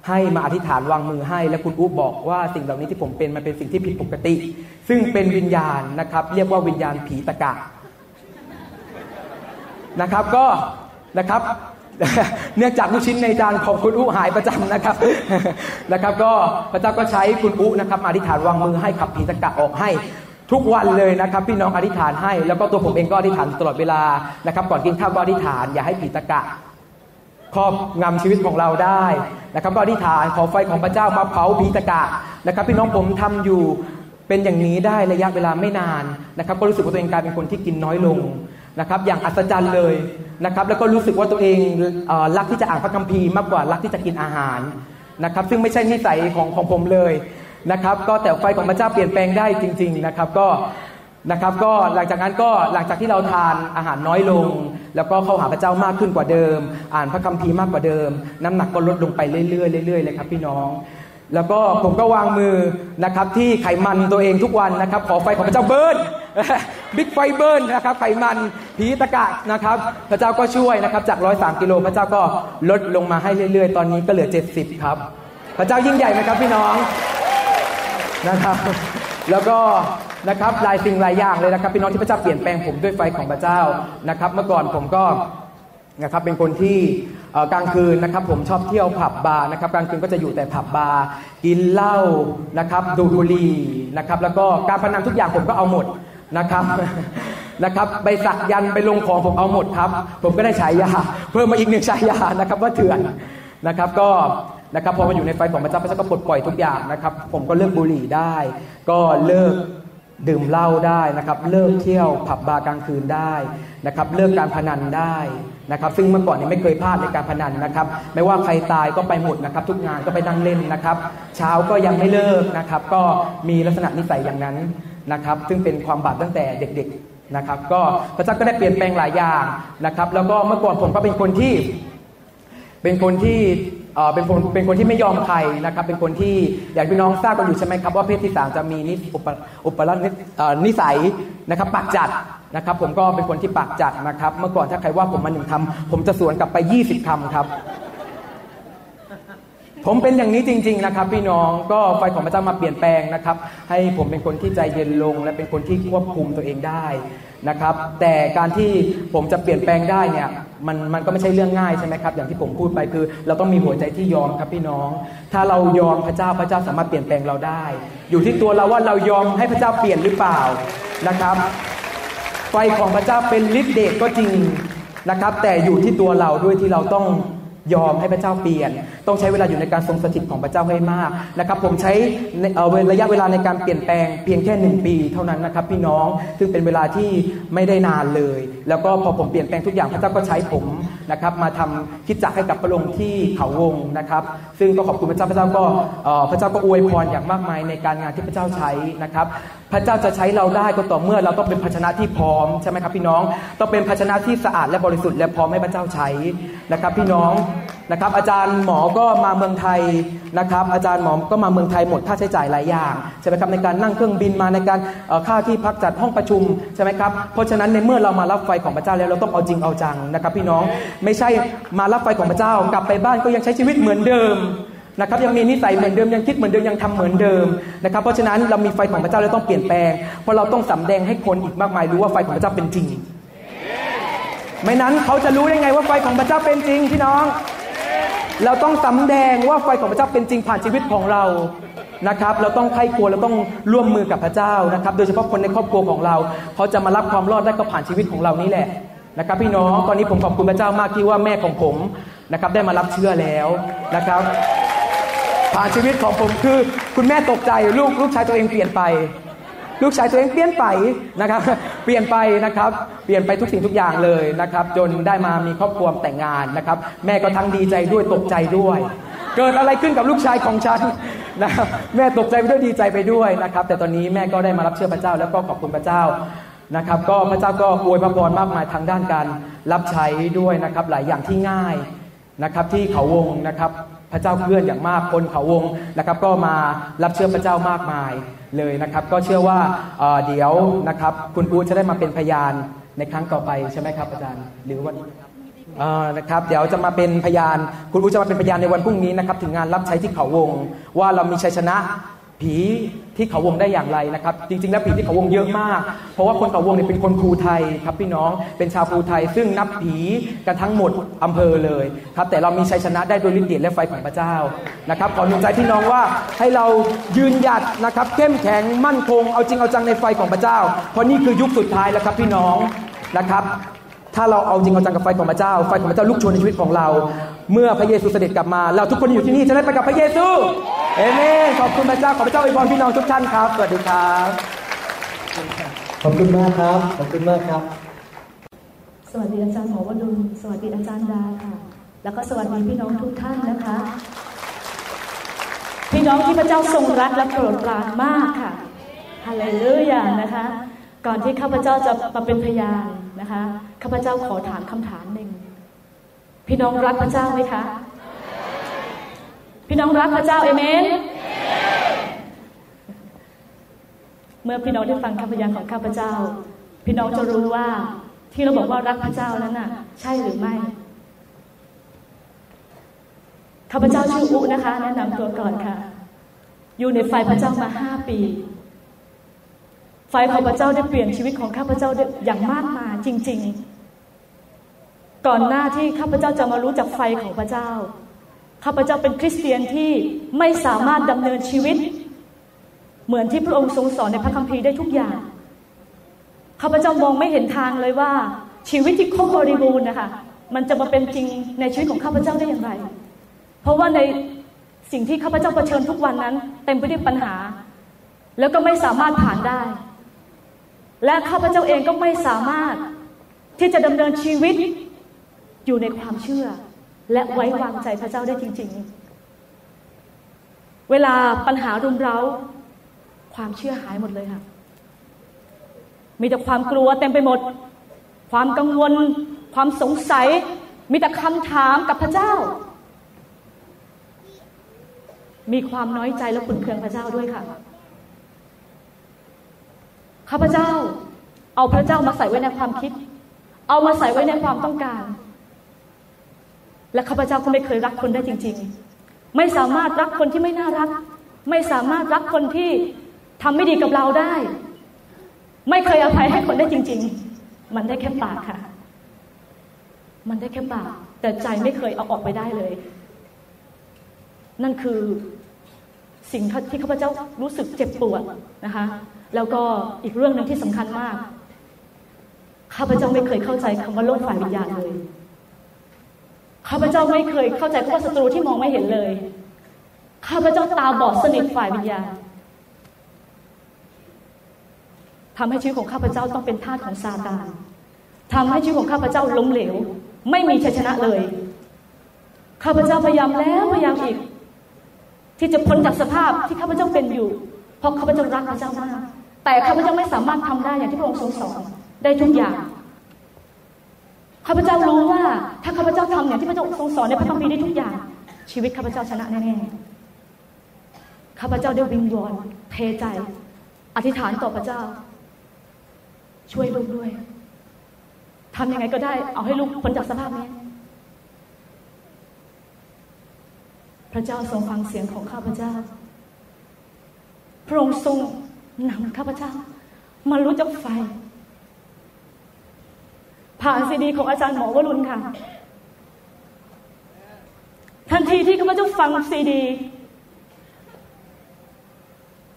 ให้มาอธิษฐานวางมือให้ และคุณอุ๊บอกว่าสิ่งเหล่านี้ที่ผมเป็นมันเป็นสิ่งที่ผิดปกติ ซึ่งเป็นวิญญาณนะครับ เรียกว่าวิญญาณผีตะกะ นะครับก็นะครับเนื่องจากลูกชิ้นในจานของคุณอุหายประจำนะครับนะครับ ก็พระเจ้าก็ใช้คุณอุนะครับมาอธิษฐานวางมือให้ขับผีตะกะออกให้ทุกวันเลยนะครับพี่น้องอธิษฐานให้ แล้วก็ตัวผมเองก็อธิษฐานตลอดเวลานะครับ ก่อนกินข้าวก็อธิษฐานอย่าให้ผีตะกะครอบงำชีวิตของเราได้นะครับก็อธิษฐานขอไฟของพระเจ้ามาเผาผีตะกะนะครับ พี่น้องผมทำอยู่เป็นอย่างนี้ได้ระยะเวลาไม่นานนะครับ ก็รู้สึกว่าตัวเองกลายเป็นคนที่กินน้อยลง นะครับอย่างอัศจรรย์เลยนะครับแล้วก็รู้สึกว่าตัวเองรักที่จะอ่านพระคัมภีร์มากกว่ารักที่จะกินอาหารนะครับซึ่งไม่ใช่นิสัยของของผมเลยนะครับก็แต่ไฟของพระเจ้าเปลี่ยนแปลงได้จริง ๆนะครับก็นะครับก็หลังจากนั้นก็หลังจากที่เราทานอาหารน้อยลง แล้วก็เข้าหาพระเจ้ามากขึ้นกว่าเดิม อ่านพระคัมภีร์มากกว่าเดิม น้ำหนักก็ลดลงไปเรื่อยๆเรื่อยๆเลยครับพี่น้อง แล้วก็ผมก็วางมือนะครับที่ไขมันตัวเองทุกวันนะครับ ขอไฟของพระเจ้า burn big ไฟ burn นะครับไขมันผีตะกละนะครับ พระเจ้าก็ช่วยนะครับจากร้อยสามกิโลพระเจ้าก็ลดลงมาให้เรื่อย ๆ ตอนนี้ก็เหลือ 70 ครับ พระเจ้ายิ่งใหญ่ไหมครับพี่น้องนะครับ แล้วก็นะครับหลายสิ่งหลายอย่างเลยนะครับพี่น้องที่พระเจ้าเปลี่ยนแปลงผมด้วยไฟของพระเจ้านะครับ เมื่อก่อนผมก็นะครับเป็นคนที่กลางคืนนะครับผมชอบเที่ยวผับบาร์นะครับกลางคืนก็จะอยู่แต่ผับบาร์กินเหล้านะครับดูดบุหรี่นะครับแล้วก็การพนันทุกอย่างผมก็เอาหมด นะครับนะครับไปสักยันไปลงของผมเอาหมดครับ ผมก็ได้ฉายาเพิ่มมาอีกหนึ่งฉายานะครับว่าเถื่อนนะครับก็นะครับพอมาอยู่ในไฟของพระเจ้าพระเจ้าก็ปลดปล่อยทุกอย่างนะครับ ผมก็เลิกบุหรี่ได้ ก็เลิกดื่มเหล้าได้นะครับ เลิกเที่ยวผับบาร์กลางคืนได้นะครับ เลิกการพนันได้นะครับซึ่งเมื่อก่อนเนี่ยไม่เคยพลาดในการพนันนะครับ ไม่ว่าใครตายก็ไปหมดนะครับ ทุกงานก็ไปนั่งเล่นนะครับ เช้าก็ยังไม่เลิกนะครับ ก็มีลักษณะนิสัยอย่างนั้น นะครับ ซึ่งเป็นความบาปตั้งแต่เด็กๆนะครับ ก็พระเจ้าก็ได้เปลี่ยนแปลงหลายอย่างนะครับ แล้วก็เมื่อก่อนผมก็เป็นคนที่เป็นคนที่เป็นคนเป็นคนที่ไม่ยอมใครนะครับ เป็นคนที่อย่างพี่น้องทราบกันอยู่ใช่ไหมครับว่าเพศที่สามจะมีนิสอุปอุปรัตนิเอ่อนิสัยนะครับปากจัดนะครับ ผมก็เป็นคนที่ปากจัดนะครับ เมื่อก่อนถ้าใครว่าผมมาหนึ่งคำผมจะสวนกลับไป 20คำครับ ผมเป็นอย่างนี้จริงๆนะครับ พี่น้องก็ไฟของพระเจ้ามาเปลี่ยนแปลงนะครับ ให้ผมเป็นคนที่ใจเย็นลง และเป็นคนที่ควบคุมตัวเองได้นะครับ แต่การที่ผมจะเปลี่ยนแปลงได้เนี่ยมันมันก็ไม่ใช่เรื่องง่ายใช่ไหมครับอย่างที่ผมพูดไปคือ เราต้องมีหัวใจที่ยอมครับพี่น้อง ถ้าเรายอมพระเจ้าพระเจ้าสามารถเปลี่ยนแปลงเราได้ อยู่ที่ตัวเราว่าเรายอมให้พระเจ้าเปลี่ยนหรือเปล่านะครับ ไฟของพระเจ้าเป็นฤทธิ์เดชก็จริงนะครับ แต่อยู่ที่ตัวเราด้วยที่เราต้อง ยอมให้พระเจ้าเปลี่ยน ต้องใช้เวลาอยู่ในการทรงสถิตของพระเจ้าให้มากนะครับ ผมใช้ระยะเวลาในการเปลี่ยนแปลงเพียงแค่หนึ่งปี เท่านั้นนะครับ พี่น้องซึ่งเป็นเวลาที่ไม่ได้นานเลย แล้วก็พอผมเปลี่ยนแปลงทุกอย่างพระเจ้าก็ใช้ผม นะครับมาทำคิดจักให้กับพระองค์ที่เขาวงนะครับ ซึ่งก็ขอบคุณพระเจ้าพระเจ้าก็พระเจ้าก็อวยพรอย่างมากมายในการงานที่พระเจ้าใช้นะครับ พระเจ้าจะใช้เราได้ก็ต่อเมื่อเราต้องเป็นภาชนะที่พร้อมใช่ไหมครับพี่น้องต้องเป็นภาชนะที่สะอาดและบริสุทธิ์และพร้อมให้พระเจ้าใช้นะครับ พี่น้อง นะครับอาจารย์หมอก็มาเมืองไทยนะครับอาจารย์หมอก็มาเมืองไทยหมดค่าใช้จ่ายหลายอย่างใช่ไหมครับในการนั่งเครื่องบินมาในการค่าที่พักจัดห้องประชุมใช่ไหมครับเพราะฉะนั้นในเมื่อเรามารับไฟของพระเจ้าแล้วเราต้องเอาจริงเอาจังนะครับพี่น้องไม่ใช่มารับไฟของพระเจ้ากลับไปบ้านก็ยังใช้ชีวิตเหมือนเดิมนะครับยังมีนิสัยเหมือนเดิมยังคิดเหมือนเดิมยังทำเหมือนเดิมนะครับเพราะฉะนั้นเรามีไฟของพระเจ้าเราต้องเปลี่ยนแปลง เพราะเราต้องสำแดงให้คนอีกมากมายรู้ว่าไฟของพระเจ้าเป็นจริง ไม่นั้นเขาจะรู้ได้ไงว่าไฟของพระเจ้าเป็นจริงพี่น้อง เราต้องสำแดงว่าไฟของพระเจ้าเป็นจริงผ่านชีวิตของเรานะครับ เราต้องใคร่ควญเราต้องร่วมมือกับพระเจ้านะครับ โดยเฉพาะคนในครอบครัวของเรา เขาจะมารับความรอดได้ก็ผ่านชีวิตของเรานี่แหละนะครับ พี่น้องตอนนี้ผมขอบคุณพระเจ้ามากที่ว่าแม่ของผมนะครับได้มารับเชื่อแล้วนะครับ ผ่านชีวิตของผมคือคุณแม่ตกใจลูกลูกชายตัวเองเปลี่ยนไป ลูกชายตัวเองเปลี่ยนไปนะครับ เปลี่ยนไปนะครับ เปลี่ยนไปทุกสิ่งทุกอย่างเลยนะครับ จนได้มามีครอบครัวแต่งงานนะครับ แม่ก็ทั้งดีใจด้วยตกใจด้วย เกิดอะไรขึ้นกับลูกชายของฉันนะครับแม่ตกใจไปด้วยดีใจไปด้วยนะครับ แต่ตอนนี้แม่ก็ได้มารับเชื่อพระเจ้า แล้วก็ขอบคุณพระเจ้านะครับ ก็พระเจ้าก็อวยพระพรมากมายทางด้านการรับใช้ด้วยนะครับ หลายอย่างที่ง่ายนะครับที่เขาวงนะครับพระเจ้าเคลื่อนอย่างมากคนเขาวงนะครับ ก็มารับเชื่อพระเจ้ามากมาย เลยนะครับ ก็เชื่อว่าเอ่อเดี๋ยวนะครับคุณปูจะได้มาเป็นพยานในครั้งต่อไปใช่ไหมครับอาจารย์หรือวันเอ่อนะครับเดี๋ยวจะมาเป็นพยาน คุณปูจะมาเป็นพยานในวันพรุ่งนี้นะครับถึงงานรับใช้ที่เขาวง ว่าเรามีชัยชนะ ผีที่เขาวงได้อย่างไรนะครับ จริง ๆ แล้วผีที่เขาวงเยอะมาก เพราะว่าคนเขาวงเนี่ยเป็นคนภูไทยครับพี่น้องเป็นชาวภูไทย ซึ่งนับผีกันทั้งหมดอำเภอเลยครับแต่เรามีชัยชนะได้โดยฤทธิ์เดชและไฟของพระเจ้านะครับขอหนุนใจพี่น้องว่าให้เรายืนหยัดนะครับ เข้มแข็งมั่นคงเอาจริงเอาจังในไฟของพระเจ้า เพราะนี่คือยุคสุดท้ายแล้วครับพี่น้องนะครับ ถ้าเราเอาจริงเอาจังกับไฟของพระเจ้า ไฟของพระเจ้าลุกโชนในชีวิตของเรา เมื่อพระเยซูเสด็จกลับมา เราทุกคนอยู่ที่นี่จะได้ไปกับพระเยซูเอเมนขอบคุณพระเจ้าขอพระเจ้าอวยพรพี่น้องทุกท่านครับสวัสดีครับขอบคุณมากครับขอบคุณมากครับ สวัสดีอาจารย์หมอวดุลสวัสดีอาจารย์ดาค่ะ แล้วก็สวัสดีพี่น้องทุกท่านนะคะ พี่น้องที่พระเจ้าทรงรักและโปรดปรานมากค่ะฮาเลลูยานะคะ ก่อนที่ข้าพเจ้าจะมาเป็นพยานนะคะข้าพเจ้าขอถามคำถามหนึ่งพี่น้องรักพระเจ้าไหมคะพี่น้องรักพระเจ้าเอเมนเมื่อพี่น้องได้ฟังคำพยานของข้าพเจ้า พี่น้องจะรู้ว่าที่เราบอกว่ารักพระเจ้านั้นน่ะ ใช่หรือไม่ข้าพเจ้าชื่ออุนะคะแนะนำตัวก่อนค่ะ อยู่ในไฟพระเจ้ามาห้าปี ไฟของพระเจ้าได้เปลี่ยนชีวิตของข้าพเจ้าอย่างมากมายจริง ๆ ก่อนหน้าที่ข้าพเจ้าจะมารู้จักไฟของพระเจ้า ข้าพเจ้าเป็นคริสเตียนที่ไม่สามารถดำเนินชีวิต เหมือนที่พระองค์ทรงสอนในพระคัมภีร์ได้ทุกอย่าง ข้าพเจ้ามองไม่เห็นทางเลยว่าชีวิตที่ครบบริบูรณ์นะคะมันจะมาเป็นจริงในชีวิตของข้าพเจ้าได้อย่างไร เพราะว่าในสิ่งที่ข้าพเจ้าเผชิญทุกวันนั้น เต็มไปด้วยปัญหา แล้วก็ไม่สามารถผ่านได้ และข้าพเจ้าเองก็ไม่สามารถที่จะดำเนินชีวิตอยู่ในความเชื่อ และไว้วางใจพระเจ้าได้จริง ๆ เวลาปัญหารุมเร้า ความเชื่อหายหมดเลยค่ะ มีแต่ความกลัวเต็มไปหมด ความกังวล ความสงสัย มีแต่คำถามกับพระเจ้า มีความน้อยใจและขุนเคืองพระเจ้าด้วยค่ะ ข้าพเจ้า เอาพระเจ้ามาใส่ไว้ในความคิด เอามาใส่ไว้ในความต้องการ และข้าพเจ้าก็ไม่เคยรักคนได้จริง ๆ ไม่สามารถรักคนที่ไม่น่ารัก ไม่สามารถรักคนที่ทำไม่ดีกับเราได้ ไม่เคยอภัยให้คนได้จริง ๆ มันได้แค่ปากค่ะ มันได้แค่ปาก แต่ใจไม่เคยเอาออกไปได้เลย นั่นคือสิ่งที่ข้าพเจ้ารู้สึกเจ็บปวดนะคะ แล้วก็อีกเรื่องหนึ่งที่สำคัญมากข้าพเจ้าไม่เคยเข้าใจคำว่าโลกฝ่ายวิญญาณเลยข้าพเจ้าไม่เคยเข้าใจคำว่าศัตรูที่มองไม่เห็นเลยข้าพเจ้าตาบอดสนิทฝ่ายวิญญาณทำให้ชีวิตของข้าพเจ้าต้องเป็นทาสของซาตานทำให้ชีวิตของข้าพเจ้าล้มเหลว ไม่มีชัยชนะเลย ข้าพเจ้าพยายามแล้วพยายามอีก ที่จะพ้นจากสภาพที่ข้าพเจ้าเป็นอยู่ เพราะข้าพเจ้ารักพระเจ้ามาก แต่ข้าพเจ้าไม่สามารถทำได้อย่างที่พระองค์ทรงสอนได้ทุกอย่างข้าพเจ้ารู้ว่าถ้าข้าพเจ้าทำอย่างที่พระเจ้าทรงสอนในพระคัมภีร์ได้ทุกอย่าง ชีวิตข้าพเจ้าชนะแน่ๆข้าพเจ้าได้วิงวอนเทใจ อธิษฐานต่อพระเจ้า ช่วยลูกด้วยทำยังไงก็ได้ เอาให้ลูกพ้นจากสภาพนี้ พระเจ้าทรงฟังเสียงของข้าพเจ้า พระองค์ทรง นำข้าพเจ้ามารู้จักไฟ ผ่านซีดีของอาจารย์หมอวรุณค่ะ ทันทีที่ข้าพเจ้าฟังซีดี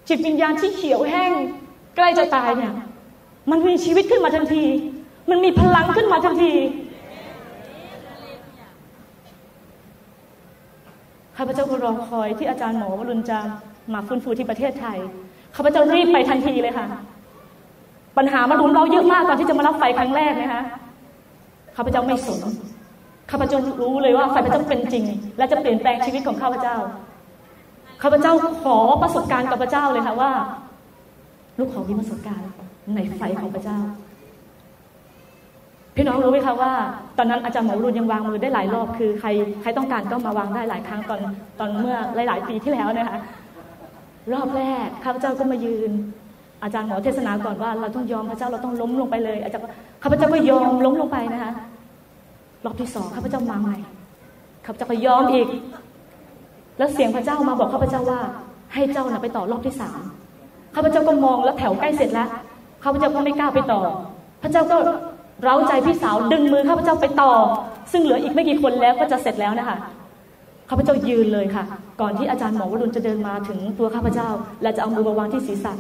จิตวิญญาณที่เขียวแห้ง ใกล้จะตายเนี่ย มันมีชีวิตขึ้นมาทันที มันมีพลังขึ้นมาทันทีข้าพเจ้าก็รอคอยที่อาจารย์หมอวรุณจะมาฟื้นฟูที่ประเทศไทย ข้าพเจ้ารีบไปทันทีเลยค่ะ ปัญหามารุมเราเยอะมากตอนที่จะมารับไฟครั้งแรกนะคะข้าพเจ้าไม่สนข้าพเจ้ารู้เลยว่าไฟพระเจ้าเป็นจริง และจะเปลี่ยนแปลงชีวิตของข้าพเจ้าข้าพเจ้าขอประสบการณ์กับพระเจ้าเลยค่ะว่า ลูกขอมีประสบการณ์ในไฟของพระเจ้า พี่น้องรู้ไหมคะว่า ตอนนั้นอาจารย์หมอรุนยังวางมือได้หลายรอบ คือใครใครต้องการก็มาวางได้หลายครั้งตอนตอนเมื่อหลาย ๆ ปีที่แล้วนะคะ รอบแรกข้าพเจ้าก็มายืน อาจารย์หมอเทศนาก่อนว่า เราต้องยอมพระเจ้าเราต้องล้มลงไปเลย อาจารย์ข้าพเจ้าก็ยอมล้มลงไปนะคะรอบที่สองข้าพเจ้ามาใหม่ข้าพเจ้าก็ยอมอีก แล้วเสียงพระเจ้ามาบอกข้าพเจ้าว่า ให้เจ้านะไปต่อรอบที่สามข้าพเจ้าก็มองแล้วแถวใกล้เสร็จแล้วข้าพเจ้าก็ไม่กล้าไปต่อ พระเจ้าก็เร้าใจพี่สาวดึงมือข้าพเจ้าไปต่อ ซึ่งเหลืออีกไม่กี่คนแล้วก็จะเสร็จแล้วนะคะ ข้าพเจ้ายืนเลยค่ะ ก่อนที่อาจารย์หมอวรุณจะเดินมาถึงตัวข้าพเจ้า และจะเอามือมาวางที่ศีรษะ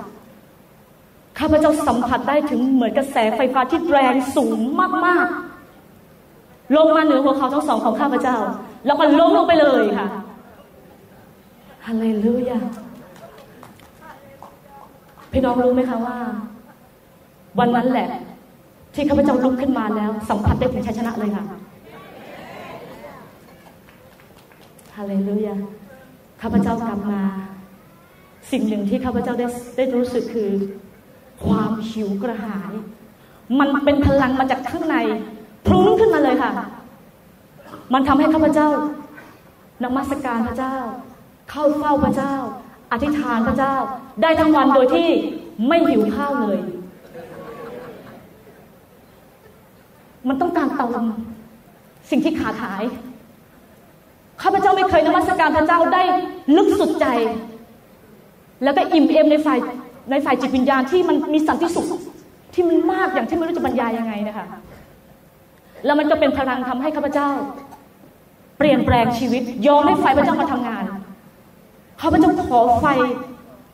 ข้าพเจ้าสัมผัสได้ถึงเหมือนกระแสไฟฟ้าที่แรงสูงมากๆ ลงมาเหนือหัวเขาทั้งสองของข้าพเจ้า แล้วก็ล้มลงไปเลยค่ะฮาเลลูยาพี่น้องรู้ไหมคะว่า วันนั้นแหละ ที่ข้าพเจ้าลุกขึ้นมาแล้ว สัมผัสได้ถึงชัยชนะเลยค่ะ ฮาเลลูยาข้าพเจ้ากลับมา สิ่งหนึ่งที่ข้าพเจ้าได้ได้รู้สึกคือ ความหิวกระหาย มันเป็นพลังมาจากข้างในพรุ้งขึ้นมาเลยค่ะ มันทำให้ข้าพเจ้านมัสการพระเจ้า เข้าเฝ้าพระเจ้า อธิษฐานพระเจ้า ได้ทั้งวันโดยที่ไม่หิวข้าวเลย มันต้องการเติมสิ่งที่ขาดหาย ข้าพเจ้าไม่เคยนมัสการพระเจ้าได้ลึกสุดใจ แล้วก็อิ่มเอมในฝ่ายในฝ่ายจิตวิญญาณที่มันมีสันติสุขที่มันมากอย่างที่ไม่รู้จะบรรยายยังไงนะคะ แล้วมันก็เป็นพลังทำให้ข้าพเจ้า เปลี่ยนแปลงชีวิต ยอมให้ไฟพระเจ้ามาทำงานข้าพเจ้าขอไฟ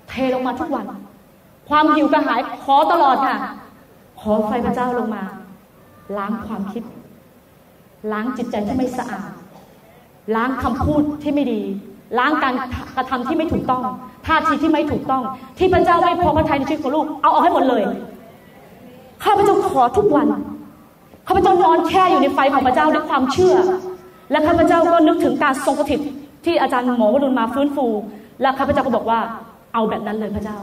เทลงมาทุกวัน ความหิวกระหายขอตลอดค่ะ ขอไฟพระเจ้าลงมา ล้างความคิด ล้างจิตใจที่ไม่สะอาด ล้างคำพูดที่ไม่ดี ล้างการกระทำที่ไม่ถูกต้องท่าทีที่ไม่ถูกต้อง ที่พระเจ้าไม่พอพระทัยในชีวิตของลูกเอาออกให้หมดเลยข้าพเจ้าขอทุกวันข้าพเจ้านอนแช่อยู่ในไฟของพระเจ้าด้วยความเชื่อ และข้าพเจ้าก็นึกถึงการทรงสถิตที่อาจารย์หมอวรุณมาฟื้นฟู และข้าพเจ้าก็บอกว่า เอาแบบนั้นเลยพระเจ้า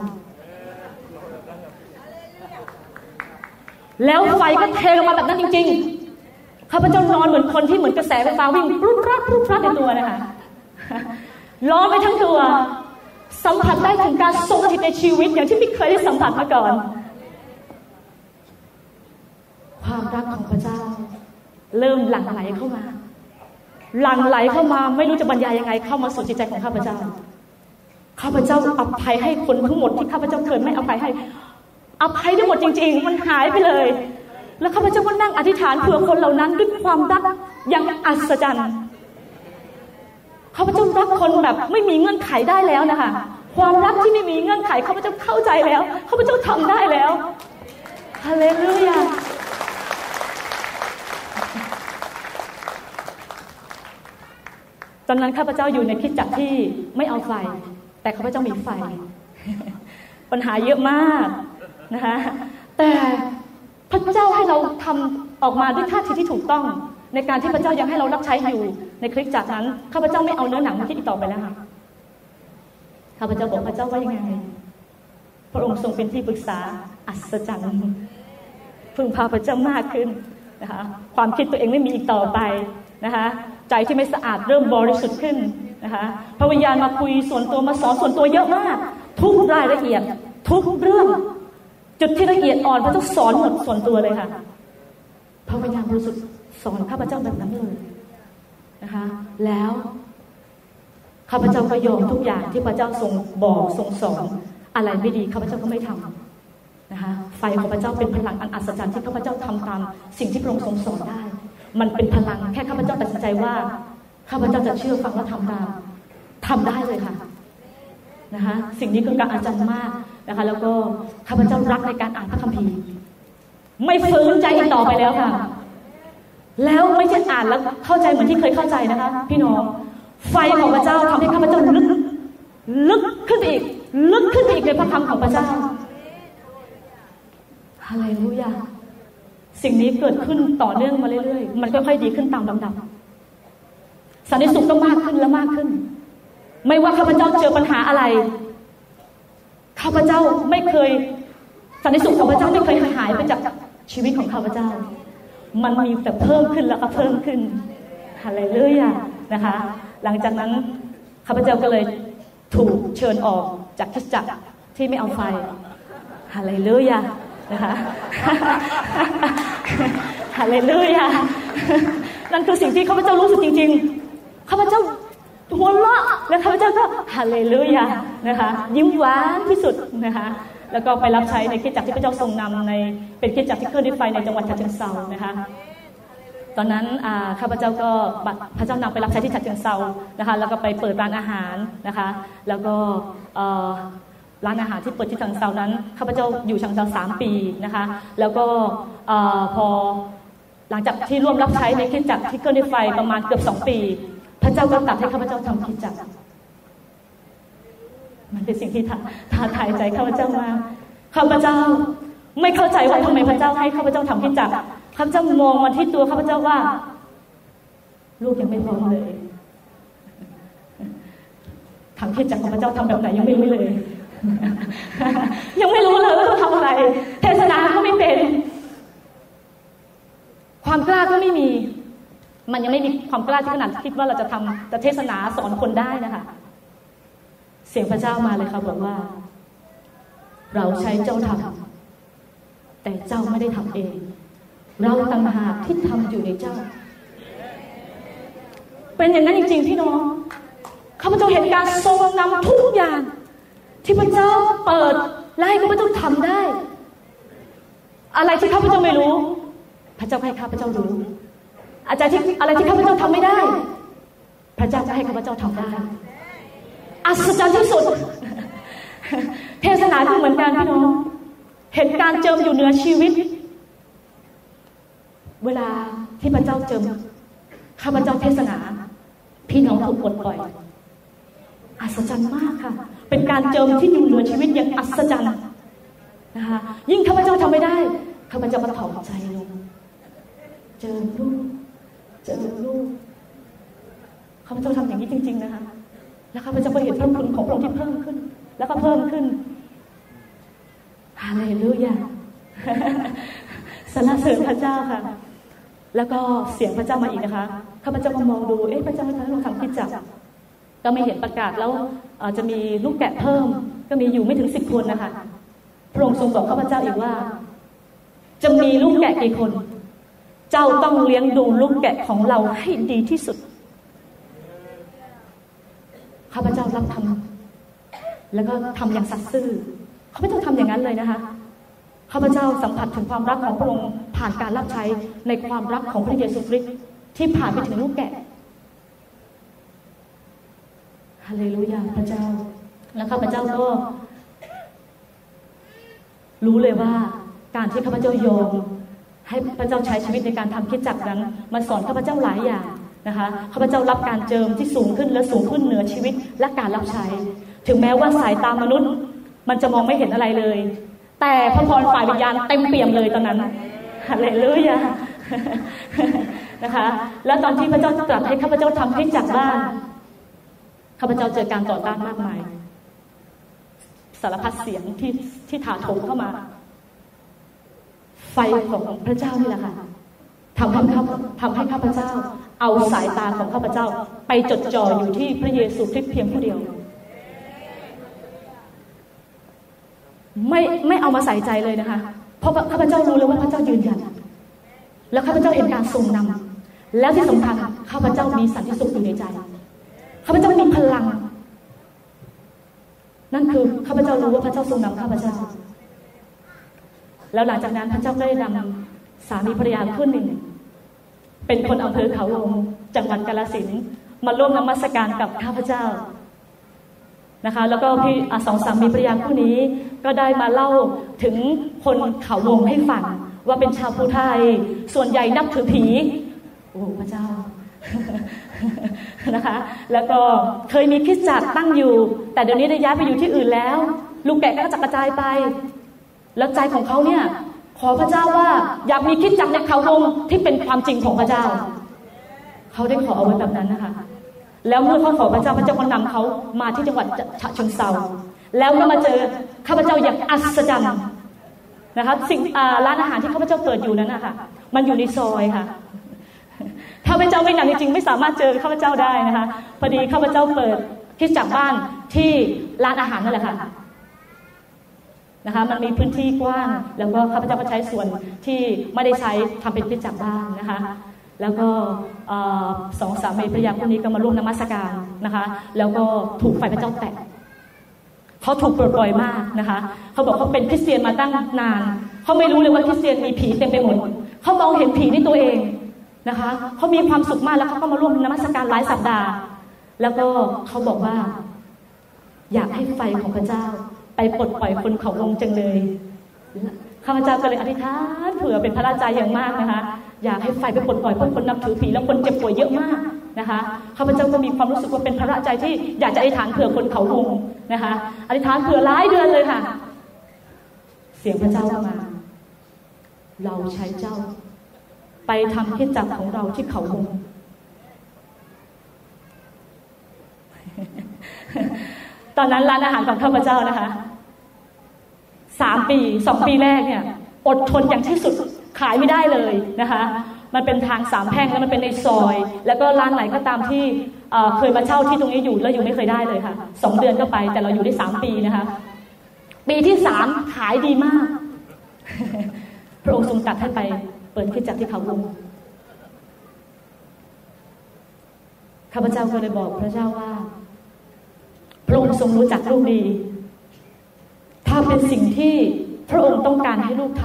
แล้วไฟก็เทลงมาแบบนั้นจริง ๆ ข้าพเจ้านอนเหมือนคนที่เหมือนกระแสไฟฟ้าวิ่งปลุกพลัดปลุกพลัดในตัวนะคะร้อนไปทั้งตัว สัมผัสได้ถึงการทรงสถิตในชีวิตอย่างที่ไม่เคยได้สัมผัสมาก่อน ความรักของพระเจ้า เริ่มหลั่งไหลเข้ามา หลั่งไหลเข้ามาไม่รู้จะบรรยายยังไง เข้ามาสู่จิตใจของข้าพเจ้า ข้าพเจ้าอภัยให้คนทั้งหมดที่ข้าพเจ้าเคยไม่อภัยให้อภัยได้หมดจริง ๆ มันหายไปเลย แล้วข้าพเจ้าก็นั่งอธิษฐานเผื่อคนเหล่านั้นด้วยความรักอย่างอัศจรรย์ข้าพเจ้ารักคนแบบไม่มีเงื่อนไขได้แล้วนะคะ ความรักที่ไม่มีเงื่อนไขข้าพเจ้าเข้าใจแล้วข้าพเจ้าทำได้แล้วฮาเลลูยาตอนนั้นข้าพเจ้าอยู่ในคิดจักที่ไม่เอาไฟ แต่ข้าพเจ้ามีไฟ ปัญหาเยอะมากนะคะแต่ พระเจ้าให้เราทำออกมาด้วยท่าทีที่ถูกต้อง ในการที่พระเจ้ายังให้เรารับใช้อยู่ในคริสตจักนั้นข้าพเจ้าไม่เอาเนื้อหนังมาคิดอีกต่อไปแล้วค่ะข้าพเจ้าบอกพระเจ้าว่ายังไง พระองค์ทรงเป็นที่ปรึกษาอัศจรรย์พึ่งพาพระเจ้ามากขึ้นนะคะความคิดตัวเองไม่มีอีกต่อไปนะคะใจที่ไม่สะอาดเริ่มบริสุทธิ์ขึ้นนะคะพระวิญญาณมาคุยส่วนตัวมาสอนส่วนตัวเยอะมาก ทุกรายละเอียด ทุกเรื่อง จุดที่ละเอียดอ่อนพระเจ้าสอนหมดส่วนตัวเลยค่ะ พระวิญญาณบริสุทธิ์สอนข้าพเจ้าแบบนั้นเลยนะคะ แล้วข้าพเจ้าก็ยอมทุกอย่างที่พระเจ้าทรงบอกทรงสอนอะไรไม่ดีข้าพเจ้าก็ไม่ทำนะคะไฟของพระเจ้าเป็นพลังอันอัศจรรย์ที่ข้าพเจ้าทำตามสิ่งที่พระองค์ทรงสอนได้ มันเป็นพลังแค่ข้าพเจ้าตัดสินใจว่าข้าพเจ้าจะเชื่อฟังและทำตามทำได้เลยค่ะนะคะสิ่งนี้คือการอาจารย์มาก นะคะ แล้วก็ข้าพเจ้ารักในการอ่านพระคัมภีร์ ไม่ฝืนใจอีกต่อไปแล้วค่ะ แล้วไม่ใช่อ่านแล้วเข้าใจเหมือนที่เคยเข้าใจนะคะ พี่น้องไฟของพระเจ้าทำให้ข้าพเจ้าลึกลึกขึ้นไปอีก ลึกขึ้นไปอีกในพระธรรมของพระเจ้าฮาเลลูยาสิ่งนี้เกิดขึ้นต่อเนื่องมาเรื่อยๆ มันค่อยๆดีขึ้นตามลำดับสันติสุขต้องมากขึ้นและมากขึ้น ไม่ว่าข้าพเจ้าเจอปัญหาอะไร ข้าพเจ้าไม่เคยสันติสุขของพระเจ้าไม่เคยหายไปจากชีวิตของข้าพเจ้า มันมีแต่เพิ่มขึ้นแล้วก็เพิ่มขึ้นฮาเลลูยานะคะ หลังจากนั้นข้าพเจ้าก็เลยถูกเชิญออกจากคริสจักรที่ไม่เอาไฟฮาเลลูยานะคะฮาเลลูยานั่นคือสิ่งที่ข้าพเจ้ารู้สึกจริง ๆ ข้าพเจ้า หัวเราะและข้าพเจ้าก็ฮาเลลูยานะคะ ยิ้มหวานที่สุดนะคะแล้วก็ไปรับใช้ในคริสตจักรที่พระเจ้าทรงนำในเป็นคริสตจักรที่เคลื่อนด้วยไฟในจังหวัดฉะเชิงเซานะคะตอนนั้นข้าพเจ้าก็พระเจ้านำไปรับใช้ที่ฉะเชิงเซานะคะแล้วก็ไปเปิดร้านอาหารนะคะแล้วก็ร้านอาหารที่เปิดที่ฉะเชิงเซานั้นข้าพเจ้าอยู่ฉะเชิงเซาสามปีนะคะแล้วก็พอหลังจากที่ร่วมรับใช้ในคริสตจักรที่เคลื่อนด้วยไฟประมาณเกือบสองปี พระเจ้าก็ตัดให้ข้าพเจ้าทำคริสตจักมันเป็นสิ่งที่ท้าทายใจข้าพเจ้ามาข้าพเจ้าไม่เข้าใจว่าทำไมพระเจ้าให้ข้าพเจ้าทำพิจักข้าพเจ้ามองมาที่ตัวข้าพเจ้าว่า ลูกยังไม่พร้อมเลยทำพิจักของพระเจ้าทำแบบไหนยังไม่รู้เลย ยังไม่รู้เลยว่าต้องทำอะไรเทศนาก็ไม่เป็น ความกล้าก็ไม่มี มันยังไม่มีความกล้าที่ขนาดคิดว่าเราจะทำจะเทศนาสอนคนได้นะคะ เสียงพระเจ้ามาเลยค่ะบอกว่า เราใช้เจ้าทำแต่เจ้าไม่ได้ทำเอง เราต่างหากที่ทำอยู่ในเจ้า เป็นอย่างนั้นจริง ๆ พี่น้องข้าพเจ้าเห็นการทรงนำทุกอย่าง ที่พระเจ้าเปิดและให้ข้าพเจ้าทำได้ อะไรที่ข้าพเจ้าไม่รู้ พระเจ้าให้ข้าพเจ้ารู้ อาจารย์ที่อะไรที่ข้าพเจ้าทำไม่ได้ พระเจ้าจะให้ข้าพเจ้าทำได้อัศจรรย์ที่สุด เทศนาก็เหมือนกันพี่น้องเห็นการเจิมอยู่เหนือชีวิต เวลาที่พระเจ้าเจิมข้าพเจ้าเทศนา พี่น้องถูกปลดปล่อยอัศจรรย์มากค่ะ เป็นการเจิมที่อยู่เหนือชีวิตอย่างอัศจรรย์นะคะยิ่งข้าพเจ้าทำไม่ได้ข้าพเจ้าก็ถอดใจลงเจิมลูก เจิมลูกข้าพเจ้าทำอย่างนี้จริง ๆ นะคะ แล้วข้าพเจ้าก็เห็นพระคุณของพระองค์ที่เพิ่มขึ้น แล้วก็เพิ่มขึ้นฮาเลลูยาสรรเสริญพระเจ้าค่ะ แล้วก็เสียงพระเจ้ามาอีกนะคะ ข้าพเจ้าก็มองดู เอ๊ะพระเจ้าให้เราทำกิจจักรก็ไม่เห็นประกาศแล้วจะมีลูกแกะเพิ่ม ก็มีอยู่ไม่ถึงสิบคนนะคะ พระองค์ทรงบอกข้าพเจ้าอีกว่า จะมีลูกแกะกี่คน เจ้าต้องเลี้ยงดูลูกแกะของเราให้ดีที่สุด ข้าพเจ้ารับทำแล้วก็ทำอย่างสัตย์ซื่อ ข้าพเจ้าทำอย่างนั้นเลยนะคะ ข้าพเจ้าสัมผัสถึงความรักของพระองค์ผ่านการรับใช้ในความรักของพระเยซูคริสต์ที่ผ่านไปถึงลูกแกะฮาเลลูยาพระเจ้า แล้วข้าพเจ้าก็ รู้เลยว่าการที่ข้าพเจ้ายอม ให้พระเจ้าใช้ชีวิตในการทำคิดจักนั้น มันสอนข้าพเจ้าหลายอย่างนะคะข้าพเจ้ารับการเจิมที่สูงขึ้นและสูงขึ้นเหนือชีวิตและการรับใช้ ถึงแม้ว่าสายตามนุษย์ มันจะมองไม่เห็นอะไรเลย แต่พระพรฝ่ายวิญญาณเต็มเปี่ยมเลยตอนนั้นฮาเลลูยานะคะ แล้วตอนที่พระเจ้าตรัสให้ข้าพเจ้าทำคิดจักบ้านข้าพเจ้าเจอการต่อต้านมากมาย สารพัดเสียงที่ที่ถาโถมเข้ามา ฟของพระเจ้านี่แหละค่ะทำให้ข้าทำให้ข้าพเจ้า เอาสายตาของข้าพเจ้า ไปจดจ่ออยู่ที่พระเยซูคริสต์เพียงผู้เดียว ไม่ไม่เอามาใส่ใจเลยนะคะ เพราะข้าพเจ้ารู้เลยว่าพระเจ้ายืนยัน แล้วข้าพเจ้าเห็นการทรงนำแล้วที่สำคัญข้าพเจ้ามีสันติสุขอยู่ในใจข้าพเจ้ามีพลัง นั่นคือข้าพเจ้ารู้ว่าพระเจ้าทรงนำข้าพเจ้า แล้วหลังจากนั้นพระเจ้าก็ได้นำสามีภรรยาคู่หนึ่ง เป็นคนอำเภอเขาวงจังหวัดกาลสินมาร่วมนมัสการกับข้าพเจ้านะคะแล้วก็พี่สองสามีภรรยาคู่นี้ก็ได้มาเล่าถึงคนเขาวงให้ฟังว่าเป็นชาวภูไทย ส่วนใหญ่นับถือผี โอ้พระเจ้านะคะ แล้วก็เคยมีคิดจักตั้งอยู่ แต่เดี๋ยวนี้ได้ย้ายไปอยู่ที่อื่นแล้ว ลูกแกะก็จะกระจายไป แล้วใจของเขาเนี่ยขอพระเจ้าว่าอยากมีคิดจักในเขาวงที่เป็นความจริงของพระเจ้า เขาได้ขอเอาไว้แบบนั้นนะคะ แล้วเมื่อเขาขอพระเจ้าพระเจ้าก็นำเขามาที่จังหวัดฉะเชิงเซาแล้วก็มาเจอข้าพเจ้าอย่างอัศจรรย์นะคะสิ่งร้านอาหารที่ข้าพเจ้าเปิดอยู่นั้นนะคะมันอยู่ในซอยค่ะข้าพเจ้าไม่นำจริงๆไม่สามารถเจอข้าพเจ้าได้นะคะพอดีข้าพเจ้าเปิดที่จากบ้านที่ร้านอาหารนั่นแหละค่ะ นะคะมันมีพื้นที่กว้าง แล้วก็ข้าพเจ้าก็ใช้ส่วนที่ไม่ได้ใช้ทำเป็นที่จากบ้านนะคะแล้วก็สองสามีภรรยาคนนี้ก็มาร่วมนมัสการนะคะ แล้วก็ถูกไฟพระเจ้าแตะเขาถูกปลดปล่อยมากนะคะ เขาบอกเขาเป็นคริสเตียนมาตั้งนาน เขาไม่รู้เลยว่าคริสเตียนมีผีเต็มไปหมดเขามองเห็นผีในตัวเองนะคะเขามีความสุขมากแล้วเขาก็มาร่วมนมัสการหลายสัปดาห์ แล้วก็เขาบอกว่า อยากให้ไฟของพระเจ้า ไปปลดปล่อยคนเขาลงจังเลยข้าพเจ้าก็เลยอธิษฐานเผื่อเป็นพระราชาอย่างมากนะคะ อยากให้ไฟไปปลดปล่อยพวกคนนับถือผีแล้วคนเจ็บป่วยเยอะมากนะคะข้าพเจ้าก็มีความรู้สึกว่าเป็นพระราชาที่อยากจะอธิษฐานเผื่อคนเขาวงนะคะอธิษฐานเผื่อหลายเดือนเลยค่ะ เสียงพระเจ้ามา เราใช้เจ้า ไปทำพิจักของเราที่เขาวง ตอนนั้นร้านอาหารของข้าพเจ้านะคะสามปีสองปีแรกเนี่ย อดทนอย่างที่สุดขายไม่ได้เลยนะคะ มันเป็นทางสามแพร่งแล้วมันเป็นในซอย แล้วก็ร้านไหนก็ตามที่เคยมาเช่าที่ตรงนี้อยู่แล้วอยู่ไม่เคยได้เลยค่ะสองเดือนก็ไป แต่เราอยู่ได้สามปีนะคะ ปีที่สามขายดีมาก พระองค์ทรงตัดให้ไป เปิดขึ้นจากที่เขาวงข้าพเจ้าก็เลยบอกพระเจ้าว่า พระองค์ทรงรู้จักลูกดีถ้าเป็นสิ่งที่พระองค์ต้องการให้ลูกท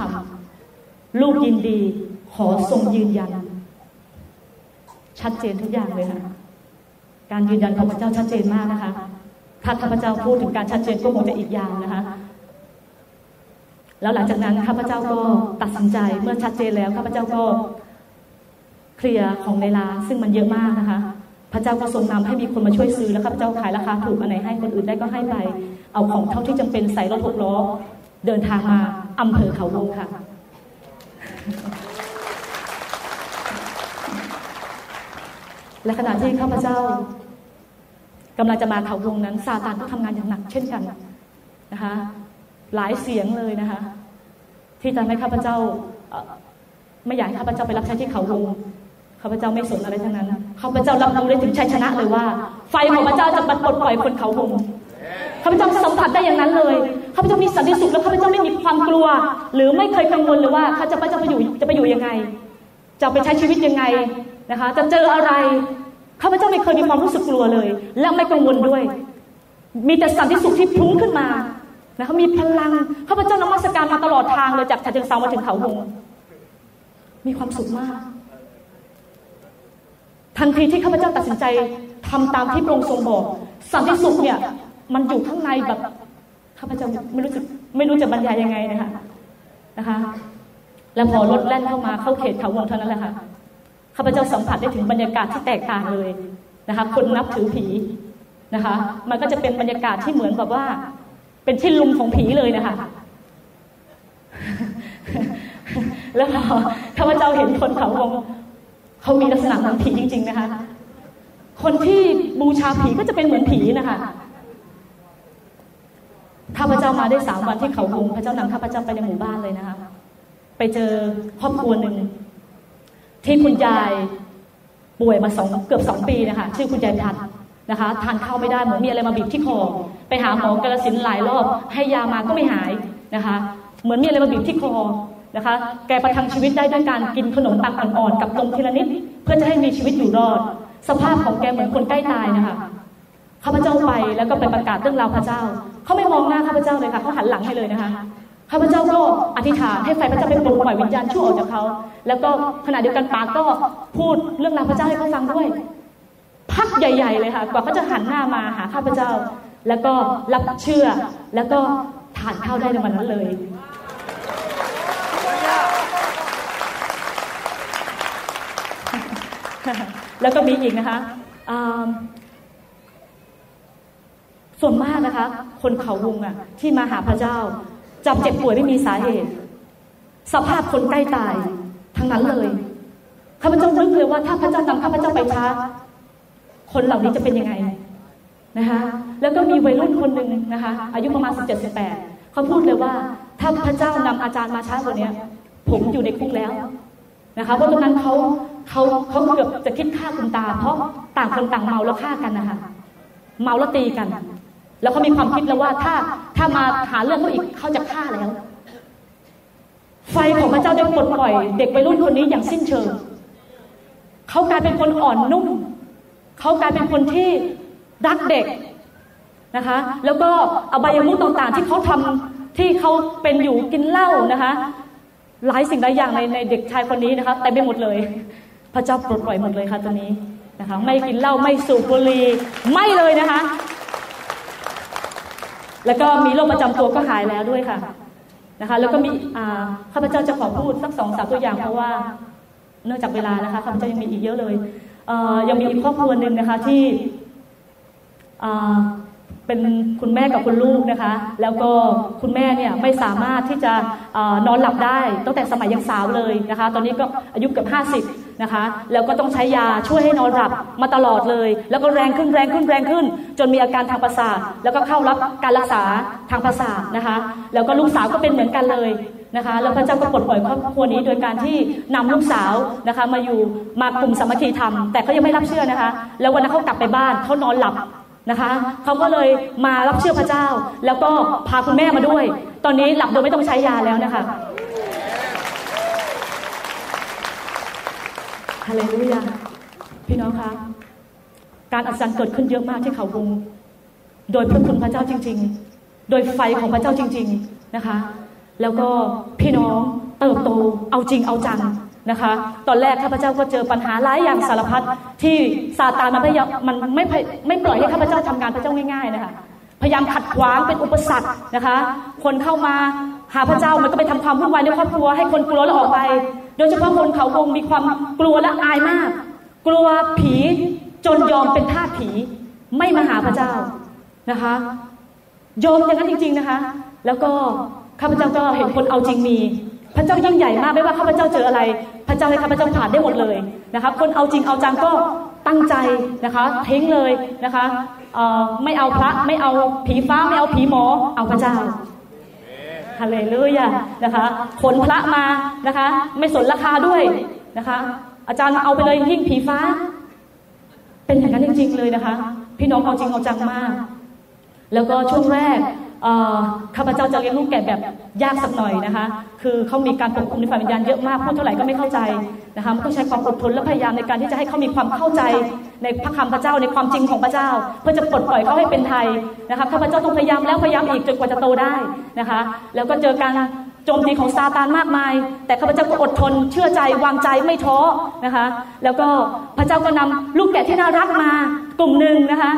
ำลูกยินดี ขอทรงยืนยัน ชัดเจนทุกอย่างเลยค่ะ การยืนยันของพระเจ้าชัดเจนมากนะคะ ถ้าข้าพเจ้าพูดถึงการชัดเจนก็คงจะอีกยาวนะคะ แล้วหลังจากนั้นข้าพเจ้าก็ตัดสินใจเมื่อชัดเจนแล้วข้าพเจ้าก็เคลียร์ของในร้านซึ่งมันเยอะมากนะคะ พระเจ้าก็ทรงนำให้มีคนมาช่วยซื้อแล้วข้าพเจ้าขายราคาถูกอันไหนให้คนอื่นได้ก็ให้ไป เอาของเท่าที่จำเป็นใส่รถหกล้อ เดินทางมาอำเภอเขาวงค่ะ และขณะที่ข้าพเจ้ากำลังจะมาเขาวงนั้นซาตานก็ทำงานอย่างหนัก เช่นกันนะคะ หลายเสียงเลยนะคะ ที่ทำให้ข้าพเจ้าไม่อยากให้ข้าพเจ้าไปรับใช้ที่เขาวง ข้าพเจ้าไม่สนอะไรทั้งนั้นข้าพเจ้ารับรู้ได้ถึงชัยชนะเลยว่า ไฟของพระเจ้าจะปัดปลดปล่อยคนเขาหงข้าพเจ้าสัมผัสได้อย่างนั้นเลยข้าพเจ้ามีสันติสุขแล้วข้าพเจ้าไม่มีความกลัว หรือไม่เคยกังวลเลยว่าข้าพเจ้าไปอยู่จะไปอยู่ยังไง จะไปใช้ชีวิตยังไงนะคะ จะเจออะไรข้าพเจ้าไม่เคยมีความรู้สึกกลัวเลย และไม่กังวลด้วย มีแต่สันติสุขที่พุ่งขึ้นมานะคะมีพลังข้าพเจ้านมัสการมาตลอดทางเลยจากฉะเชิงเซามาถึงเขาหงมีความสุขมาก ทันทีที่ข้าพเจ้าตัดสินใจทำตามที่พระองค์ทรงบอก สันติสุขเนี่ย มันอยู่ข้างในแบบข้าพเจ้าไม่รู้สึกไม่รู้จะบรรยายยังไงนะคะนะคะ แล้วพอรถแล่นเข้ามาเข้าเขตเขาวงเท่านั้นแหละค่ะข้าพเจ้าสัมผัสได้ถึงบรรยากาศที่แตกต่างเลยนะคะคนนับถือผีนะคะ มันก็จะเป็นบรรยากาศที่เหมือนแบบว่า เป็นที่ลุมของผีเลยนะคะแล้วพอข้าพเจ้าเห็นคนเขาวง เขามีลักษณะเหมือนผีจริง ๆ นะคะ คนที่บูชาผีก็จะเป็นเหมือนผีนะคะข้าพเจ้ามาได้สามวันที่เขาวงพระเจ้านำข้าพเจ้าไปในหมู่บ้านเลยนะคะ ไปเจอครอบครัวหนึ่งที่คุณยายป่วยมาสองเกือบสองปีนะคะชื่อคุณยายพัดนะคะทานข้าวไม่ได้เหมือนมีอะไรมาบีบที่คอ ไปหาหมอกระสินหลายรอบ ให้ยามาก็ไม่หายนะคะ เหมือนมีอะไรมาบีบที่คอ นะคะ แกประทังชีวิตได้ด้วยการกินขนมปังอ่อนๆกับนมทีละนิด เพื่อจะให้มีชีวิตอยู่รอด สภาพของแกเหมือนคนใกล้ตายนะคะข้าพเจ้าไปแล้วก็ไปประกาศเรื่องราวพระเจ้า เขาไม่มองหน้าข้าพเจ้าเลยค่ะเขาหันหลังให้เลยนะคะข้าพเจ้าก็อธิษฐานให้ไฟพระเจ้าไปปลดปล่อยวิญญาณชั่วออกจากเขา แล้วก็ขณะเดียวกันปากก็พูดเรื่องราวพระเจ้าให้เขาฟังด้วย พักใหญ่ ๆ เลยค่ะ กว่าเขาจะหันหน้ามาหาข้าพเจ้า แล้วก็รับเชื่อแล้วก็ทานข้าวได้ในวันนั้นเลย แล้วก็มีอีกนะคะส่วนมากนะคะ คนเขาวงอะ ที่มาหาพระเจ้าจับเจ็บป่วยไม่มีสาเหตุ สภาพคนใกล้ตายทั้งนั้นเลยข้าพเจ้านึกเลยว่าถ้าพระเจ้านำข้าพเจ้าไปช้าคนเหล่านี้จะเป็นยังไงนะคะ แล้วก็มีวัยรุ่นคนหนึ่งนะคะ อายุประมาณสิบเจ็ดสิบแปดเขาพูดเลยว่า ถ้าพระเจ้านำอาจารย์มาช้ากว่านี้ผมอยู่ในคุกแล้ว นะคะเพราะตรงนั้นเขาเขาเขาเกือบจะคิดฆ่าคุณตา เพราะต่างคนต่างเมาแล้วฆ่ากันนะคะเมาแล้วตีกัน แล้วเขามีความคิดแล้วว่าถ้าถ้ามาหาเรื่องเขาอีกเขาจะฆ่าแล้ว ไฟของพระเจ้าได้ปลดปล่อย เด็กวัยรุ่นคนนี้อย่างสิ้นเชิงเขากลายเป็นคนอ่อนนุ่มเขากลายเป็นคนที่รักเด็กนะคะ แล้วก็อบายมุขต่างๆ ที่เขาทำที่เขาเป็นอยู่กินเหล้านะคะ หลายสิ่งหลายอย่างในในเด็กชายคนนี้นะคะแต่ไม่หมดเลย พระเจ้าปลดปล่อยหมดเลยค่ะตัวนี้นะคะไม่กินเหล้าไม่สูบบุหรี่ไม่เลยนะคะ แล้วก็มีโรคประจำตัวก็หายแล้วด้วยค่ะนะคะแล้วก็มีข้าพเจ้าจะขอพูดสักสองสามตัวอย่างเพราะว่า เนื่องจากเวลานะคะข้าพเจ้ายังมีอีกเยอะเลยยังมีอีกครอบครัวหนึ่งนะคะที่ เป็นคุณแม่กับคุณลูกนะคะ แล้วก็คุณแม่เนี่ยไม่สามารถที่จะนอนหลับได้ตั้งแต่สมัยยังสาวเลยนะคะ ตอนนี้ก็อายุเกือบห้าสิบนะคะ แล้วก็ต้องใช้ยาช่วยให้นอนหลับมาตลอดเลย แล้วก็แรงขึ้นแรงขึ้นแรงขึ้น จนมีอาการทางประสาทแล้วก็เข้ารับการรักษาทางประสาทนะคะ แล้วก็ลูกสาวก็เป็นเหมือนกันเลยนะคะแล้วพระเจ้าก็ปลดปล่อยครอบครัวนี้โดยการที่นำลูกสาวนะคะมาอยู่มากลุ่มสามัคคีธรรมแต่เขายังไม่รับเชื่อนะคะ แล้ววันนั้นเขากลับไปบ้านเขานอนหลับ นะคะเขาก็เลยมารับเชื่อพระเจ้า แล้วก็พาคุณแม่มาด้วย ตอนนี้หลับโดยไม่ต้องใช้ยาแล้วนะคะฮาเลลูยาพี่น้องคะการอัศจรรย์เกิดขึ้นเยอะมากที่เขาวงโดยพระคุณพระเจ้าจริง ๆ โดยไฟของพระเจ้าจริง ๆนะคะ แล้วก็พี่น้องเติบโตเอาจริงเอาจัง นะคะ ตอนแรกข้าพเจ้าก็เจอปัญหาหลายอย่างสารพัดที่ซาตานมันไม่มันไม่ไม่ปล่อยให้ข้าพเจ้าทำงานพระเจ้าง่ายๆนะคะพยายามขัดขวางเป็นอุปสรรคนะคะ คนเข้ามาหาพระเจ้ามันก็ไปทำความวุ่นวายในครอบครัวให้คนกลัวแล้วออกไป โดยเฉพาะคนเขาวงมีความกลัวและอายมาก กลัวผีจนยอมเป็นทาสผีไม่มาหาพระเจ้านะคะยอมอย่างนั้นจริง ๆนะคะ แล้วก็ข้าพเจ้าก็เห็นคนเอาจริงมี พระเจ้ายิ่งใหญ่มากไม่ว่าข้าพเจ้าเจออะไร พระเจ้าให้ข้าพเจ้าผ่านได้หมดเลยนะคะคนเอาจริงเอาจังก็ตั้งใจนะคะทิ้งเลยนะคะไม่เอาพระไม่เอาผีฟ้าไม่เอาผีหมอ เอาพระเจ้าฮาเลลูยานะคะขนพระมานะคะ ไม่สนราคาด้วยนะคะ อาจารย์เอาไปเลยยิ่งผีฟ้า เป็นอย่างนั้นจริงๆเลยนะคะ พี่น้องเอาจริงเอาจังมาก แล้วก็ช่วงแรก ข้าพเจ้าจะเลี้ยงลูกแก่แบบยากสักหน่อยนะคะ คือเขามีการปกคุมในฝ่ายวิญญาณเยอะมากพูดเท่าไหร่ก็ไม่เข้าใจนะคะมันต้องใช้ความอดทนและพยายามในการที่จะให้เขามีความเข้าใจในพระคำพระเจ้าในความจริงของพระเจ้า เพื่อจะปลดปล่อยเขาให้เป็นไทยนะคะข้าพเจ้าต้องพยายามแล้วพยายามอีกจนกว่าจะโตได้นะคะ แล้วก็เจอการ โจมตีของซาตานมากมาย แต่ข้าพเจ้าก็อดทนเชื่อใจวางใจไม่ท้อนะคะ แล้วก็พระเจ้าก็นำลูกแกะที่น่ารักมากลุ่มหนึ่งนะคะ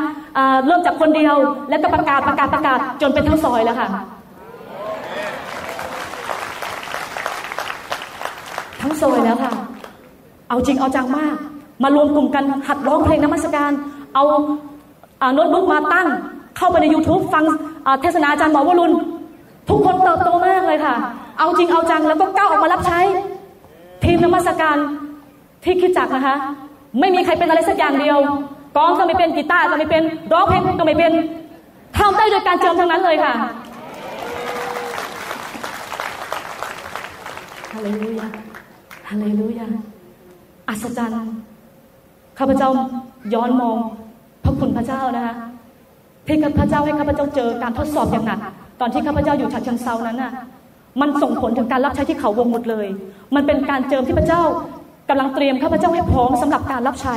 เริ่มจากคนเดียวแล้วก็ประกาศประกาศประกาศจนเป็นทั้งซอยแล้วค่ะทั้งซอยแล้วค่ะ เอาจริงเอาจังมาก มารวมกลุ่มกันหัดร้องเพลงนมัสการ เอาโน้ตบุ๊กมาตั้ง เข้าไปใน YouTube ฟังเทศนาอาจารย์หมอวรุณ ทุกคนเติบโตมากเลยค่ะ เอาจริงเอาจังแล้วก็ก้าวออกมารับใช้ ทีมนมัสการที่คิดจักนะคะ ไม่มีใครเป็นอะไรสักอย่างเดียวกองก็ไม่เป็นกีตาร์ก็ไม่เป็นร้องเพลงก็ไม่เป็นทำได้โดยการเจิมทั้งนั้นเลยค่ะฮาเลลูยาฮาเลลูยาอัศจรรย์ข้าพเจ้าย้อนมองพระคุณพระเจ้านะคะที่พระเจ้าให้ข้าพเจ้าเจอการทดสอบอย่างหนัก ตอนที่ข้าพเจ้าอยู่ฉะเชิงเซานั้นน่ะมันส่งผลถึงการรับใช้ที่เขาวงหมดเลย มันเป็นการเจิมที่พระเจ้ากำลังเตรียมข้าพเจ้าให้พร้อมสำหรับการรับใช้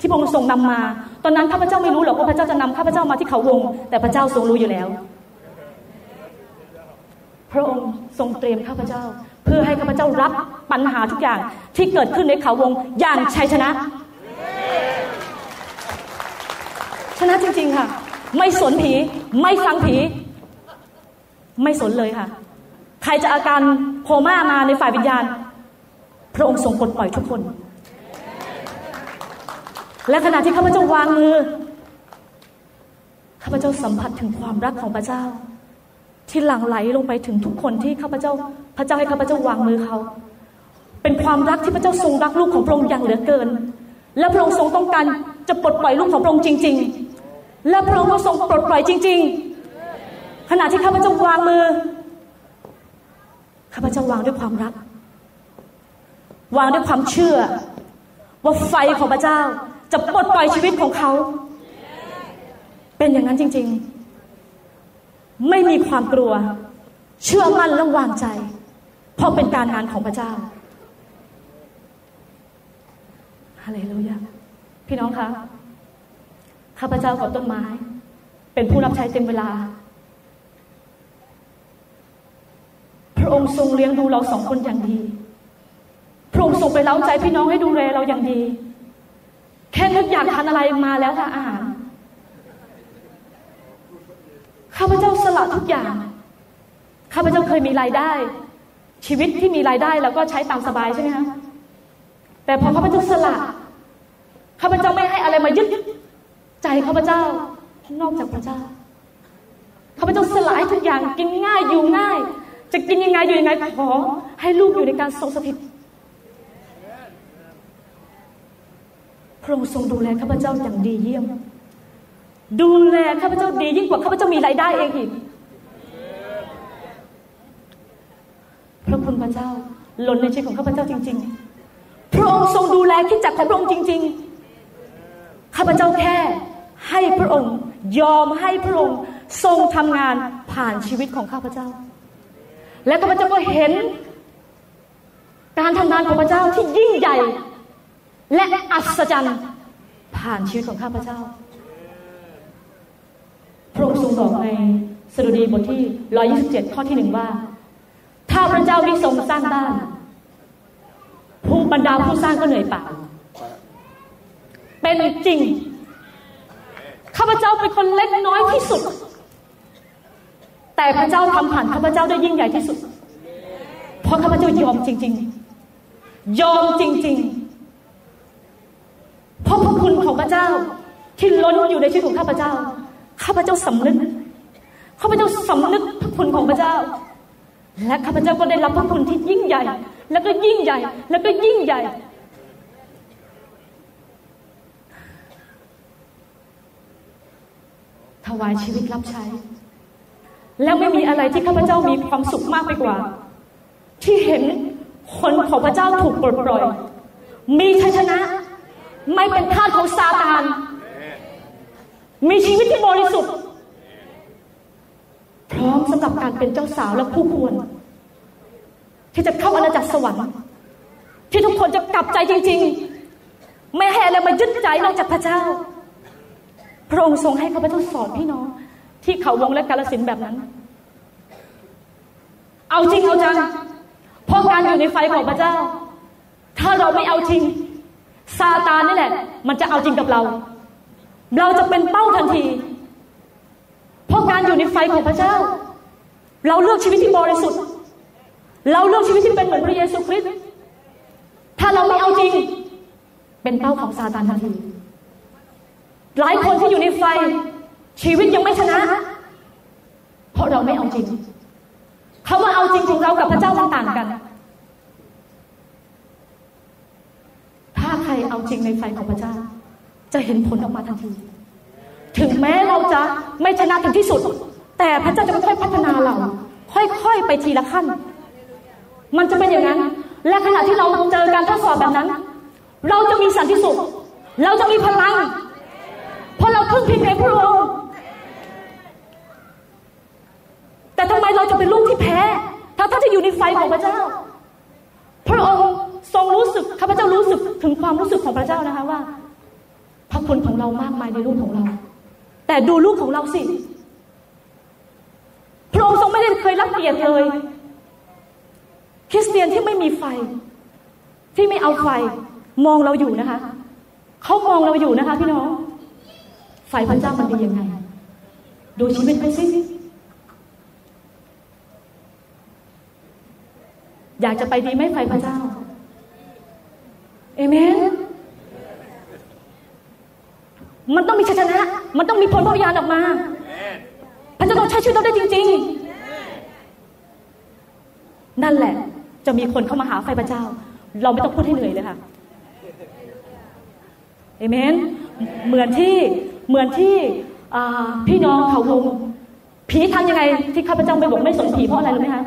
ที่พระองค์ทรงนำมา ตอนนั้นข้าพเจ้าไม่รู้หรอกว่าพระเจ้าจะนำข้าพเจ้ามาที่เขาวง แต่พระเจ้าทรงรู้อยู่แล้ว พระองค์ทรงเตรียมข้าพเจ้า เพื่อให้ข้าพเจ้ารับปัญหาทุกอย่างที่เกิดขึ้นในเขาวงอย่างชัยชนะ ชนะจริงๆค่ะ ไม่สนผี ไม่ฟังผี ไม่สนเลยค่ะ ใครจะอาการโคม่ามาในฝ่ายวิญญาณ พระองค์ทรงปลดปล่อยทุกคน และขณะที่ข้าพเจ้าวางมือข้าพเจ้าสัมผัสถึงความรักของพระเจ้า ที่หลั่งไหลลงไปถึงทุกคนที่ข้าพเจ้า พระเจ้าให้ข้าพเจ้าวางมือเขา เป็นความรักที่พระเจ้าทรงรักลูกของพระองค์อย่างเหลือเกิน และพระองค์ทรงต้องการจะปลดปล่อยลูกของพระองค์จริง ๆ และพระองค์ก็ทรงปลดปล่อยจริง ๆ ขณะที่ข้าพเจ้าวางมือข้าพเจ้าวางด้วยความรัก วางด้วยความเชื่อ ว่าไฟของพระเจ้า จะปลดปล่อยชีวิตของเขา เป็นอย่างนั้นจริง ๆ ไม่มีความกลัว เชื่อมั่นและวางใจ เพราะเป็นการงานของพระเจ้าฮาเลลูยาพี่น้องคะข้าพเจ้ากับต้นไม้ เป็นผู้รับใช้เต็มเวลา ระองค์ทรงเลี้ยงดูเราสองคนอย่างดี พระองค์ทรงไปเล้าใจพี่น้องให้ดูแลเราอย่างดี แค่นึกอยากทานอะไรมาแล้วค่ะอาหารข้าพเจ้าสละทุกอย่าง ข้าพเจ้าเคยมีรายได้ ชีวิตที่มีรายได้แล้วก็ใช้ตามสบายใช่ไหมคะแต่พอข้าพเจ้าสละข้าพเจ้าไม่ให้อะไรมายึดใจข้าพเจ้านอกจากพระเจ้าข้าพเจ้าสลายทุกอย่างกินง่ายอยู่ง่าย จะกินยังไงอยู่ยังไงขอให้ลูกอยู่ในการทรงสถิตพระองค์ทรงดูแลข้าพเจ้าอย่างดีเยี่ยม ดูแลข้าพเจ้าดียิ่งกว่าข้าพเจ้ามีรายได้เองอีกพระคุณพระเจ้าล้นในชีวิตของข้าพเจ้าจริง ๆ พระองค์ทรงดูแลคิดจักของพระองค์จริง ๆ ข้าพเจ้าแค่ให้พระองค์ยอมให้พระองค์ทรงทำงานผ่านชีวิตของข้าพเจ้า และข้าพเจ้าก็เห็น การทำงานของพระเจ้าที่ยิ่งใหญ่ และอัศจรรย์ผ่านชีวิตของข้าพเจ้า พระองค์ทรงบอกในสดุดีบทที่ 127 ข้อที่หนึ่งว่า ถ้าพระเจ้าไม่ทรงสร้างบ้านผู้บรรดาผู้สร้างก็เหนื่อยเปล่า เป็นจริง ข้าพเจ้าเป็นคนเล็กน้อยที่สุด แต่พระเจ้าทำผ่านข้าพเจ้าได้ยิ่งใหญ่ที่สุด เพราะข้าพเจ้ายอมจริง ๆ ยอมจริง ๆ เพราะพระคุณของพระเจ้าที่ล้นอยู่ในชีวิตของข้าพเจ้า ข้าพเจ้าสำนึก ข้าพเจ้าสำนึกพระคุณของพระเจ้า และข้าพเจ้าก็ได้รับพระคุณที่ยิ่งใหญ่ แล้วก็ยิ่งใหญ่ แล้วก็ยิ่งใหญ่ถวายชีวิตรับใช้ แล้วไม่มีอะไรที่ข้าพเจ้ามีความสุขมากไปกว่า ที่เห็นคนของพระเจ้าถูกปลดปล่อย มีชัยชนะ ไม่เป็นทาสของซาตาน มีชีวิตที่บริสุทธิ์ พร้อมสำหรับการเป็นเจ้าสาวและผู้ควร ที่จะเข้าอาณาจักรสวรรค์ ที่ทุกคนจะกลับใจจริง ๆ ไม่ให้อะไรมายึดใจนอกจากพระเจ้า พระองค์ทรงให้ข้าพเจ้าสอนพี่น้อง ที่เขาวงและกาลสินแบบนั้น เอาจริงเอาจังเพราะการอยู่ในไฟของพระเจ้า ถ้าเราไม่เอาจริงซาตานนี่แหละ มันจะเอาจริงกับเรา เราจะเป็นเป้าทันที เพราะการอยู่ในไฟของพระเจ้า เราเลือกชีวิตที่บริสุทธิ์ เราเลือกชีวิตที่เป็นเหมือนพระเยซูคริสต์ถ้าเราไม่เอาจริง เป็นเป้าของซาตานทันที หลายคนที่อยู่ในไฟ ชีวิตยังไม่ชนะ เพราะเราไม่เอาจริงคำว่าเอาจริงของเรากับพระเจ้ามันต่างกัน ถ้าใครเอาจริงในไฟของพระเจ้า จะเห็นผลออกมาทันที ถึงแม้เราจะไม่ชนะถึงที่สุด แต่พระเจ้าจะค่อยพัฒนาเรา ค่อยๆไปทีละขั้น มันจะเป็นอย่างนั้น และขณะที่เราเจอการทดสอบแบบนั้น เราจะมีสันติสุข เราจะมีพลัง เพราะเราพึ่งพิงในพระองค์ แต่ทำไมเราจะเป็นลูกที่แพ้ถ้าท่านจะอยู่ในไฟของพระเจ้า พระองค์ทรงรู้สึกข้าพเจ้ารู้สึกถึงความรู้สึกของพระเจ้านะคะว่า พระคุณของเรามากมายในลูกของเรา แต่ดูลูกของเราสิพระองค์ทรงไม่ได้เคยรักเกียรติเลย คริสเตียนที่ไม่มีไฟ ที่ไม่เอาไฟมองเราอยู่นะคะเขามองเราอยู่นะคะพี่น้องไฟพระเจ้ามันดียังไง ดูชีวิตไปสิ อยากจะไปดีไหมไฟพระเจ้า เอเมน มันต้องมีชัยชนะ มันต้องมีผลพระวิญญาณออกมา พระเจ้าต้องใช้ชีวิตเราได้จริง ๆ นั่นแหละ จะมีคนเข้ามาหาไฟพระเจ้า เราไม่ต้องพูดให้เหนื่อยเลยค่ะ เอเมน เหมือนที่ เหมือนที่พี่น้องเขาวงผีทำยังไงที่ข้าพเจ้าไม่บอกไม่สนผีเพราะอะไรรู้ไหมคะ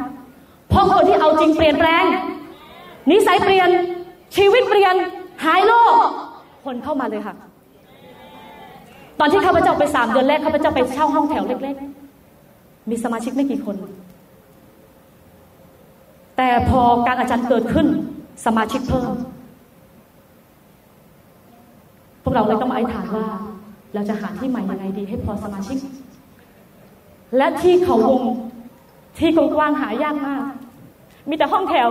เพราะคนที่เอาจริงเปลี่ยนแปลง นิสัยเปลี่ยนชีวิตเปลี่ยนหายโรคคนเข้ามาเลยค่ะ ตอนที่ข้าพเจ้าไปสามเดือนแรกข้าพเจ้าไปเช่าห้องแถวเล็ก ๆ มีสมาชิกไม่กี่คน แต่พอการอาจารย์เกิดขึ้นสมาชิกเพิ่ม พวกเราเลยต้องมาอธิษฐานว่า เราจะหาที่ใหม่ยังไงดี ให้พอสมาชิก และที่เขาวง ที่กว้างหายากมาก มีแต่ห้องแถว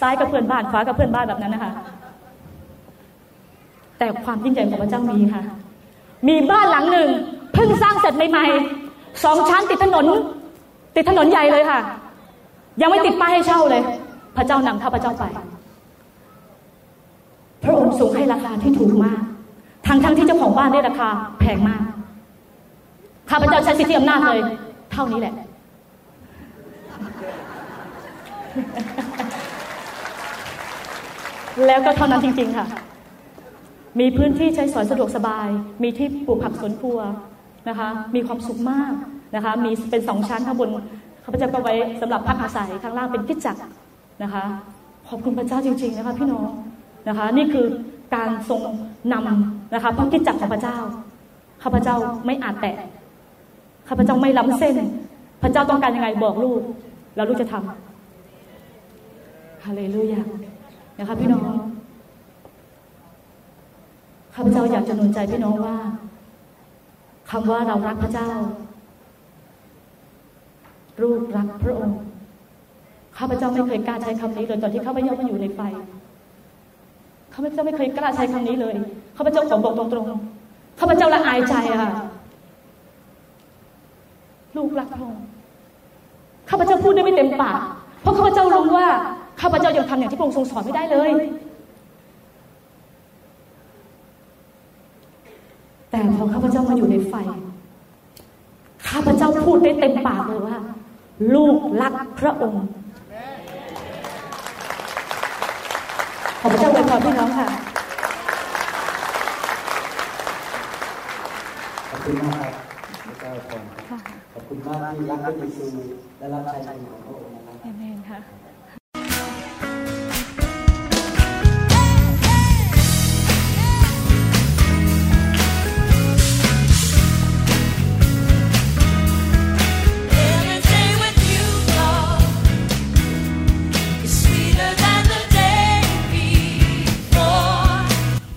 ซ้ายกับเพื่อนบ้านขวากับเพื่อนบ้านแบบนั้นนะคะแต่ความยิ่งใหญ่ของพระเจ้ามีค่ะ มีบ้านหลังหนึ่งเพิ่งสร้างเสร็จใหม่ๆสองชั้นติดถนน ติดถนนใหญ่เลยค่ะ ยังไม่ติดป้ายให้เช่าเลย พระเจ้านำข้าพระเจ้าไป พระองค์ทรงให้ราคาที่ถูกมากทั้งทั้งที่เจ้าของบ้านได้ราคาแพงมากข้าพเจ้าใช้สิทธิอำนาจเลย เท่านี้แหละ แล้วก็เท่านั้นจริง ๆ ค่ะ มีพื้นที่ใช้สอยสะดวกสบาย มีที่ปลูกผักสวนครัวนะคะ มีความสุขมากนะคะ มีเป็นสองชั้นข้างบนข้าพเจ้าก็ไว้สำหรับพักอาศัยข้างล่างเป็นกิจจักนะคะ ขอบคุณพระเจ้าจริง ๆ นะคะ พี่น้องนะคะ นี่คือการทรงนำนะคะพระกิจจักของพระเจ้าข้าพเจ้าไม่อาจแตะข้าพเจ้าไม่ล้ำเส้น พระเจ้าต้องการยังไงบอกลูก แล้วลูกจะทำ ฮาเลลูยานะคะพี่น้องข้าพเจ้าอยากจะหนุนใจพี่น้องว่าคำว่าเรารักพระเจ้าลูกรักพระองค์ข้าพเจ้าไม่เคยกล้าใช้คำนี้เลยตอนที่ข้าพเจ้ามาอยู่ในไฟข้าพเจ้าไม่เคยกล้าใช้คำนี้เลยข้าพเจ้าขอบอกตรงๆข้าพเจ้าละอายใจค่ะ ลูกรักพระองค์ข้าพเจ้าพูดได้ไม่เต็มปากเพราะข้าพเจ้ารู้ว่า ข้าพเจ้ายังทำอย่างที่พระองค์ทรงสอนไม่ได้เลย แต่พอข้าพเจ้ามาอยู่ในไฟ ข้าพเจ้าพูดได้เต็มปากเลยว่า ลูกรักพระองค์ขอพระเจ้าอวยพรพี่น้องค่ะขอบคุณมากครับพระเจ้าพรขอบคุณมากที่รักพระเยซูและรับใช้ของพระองค์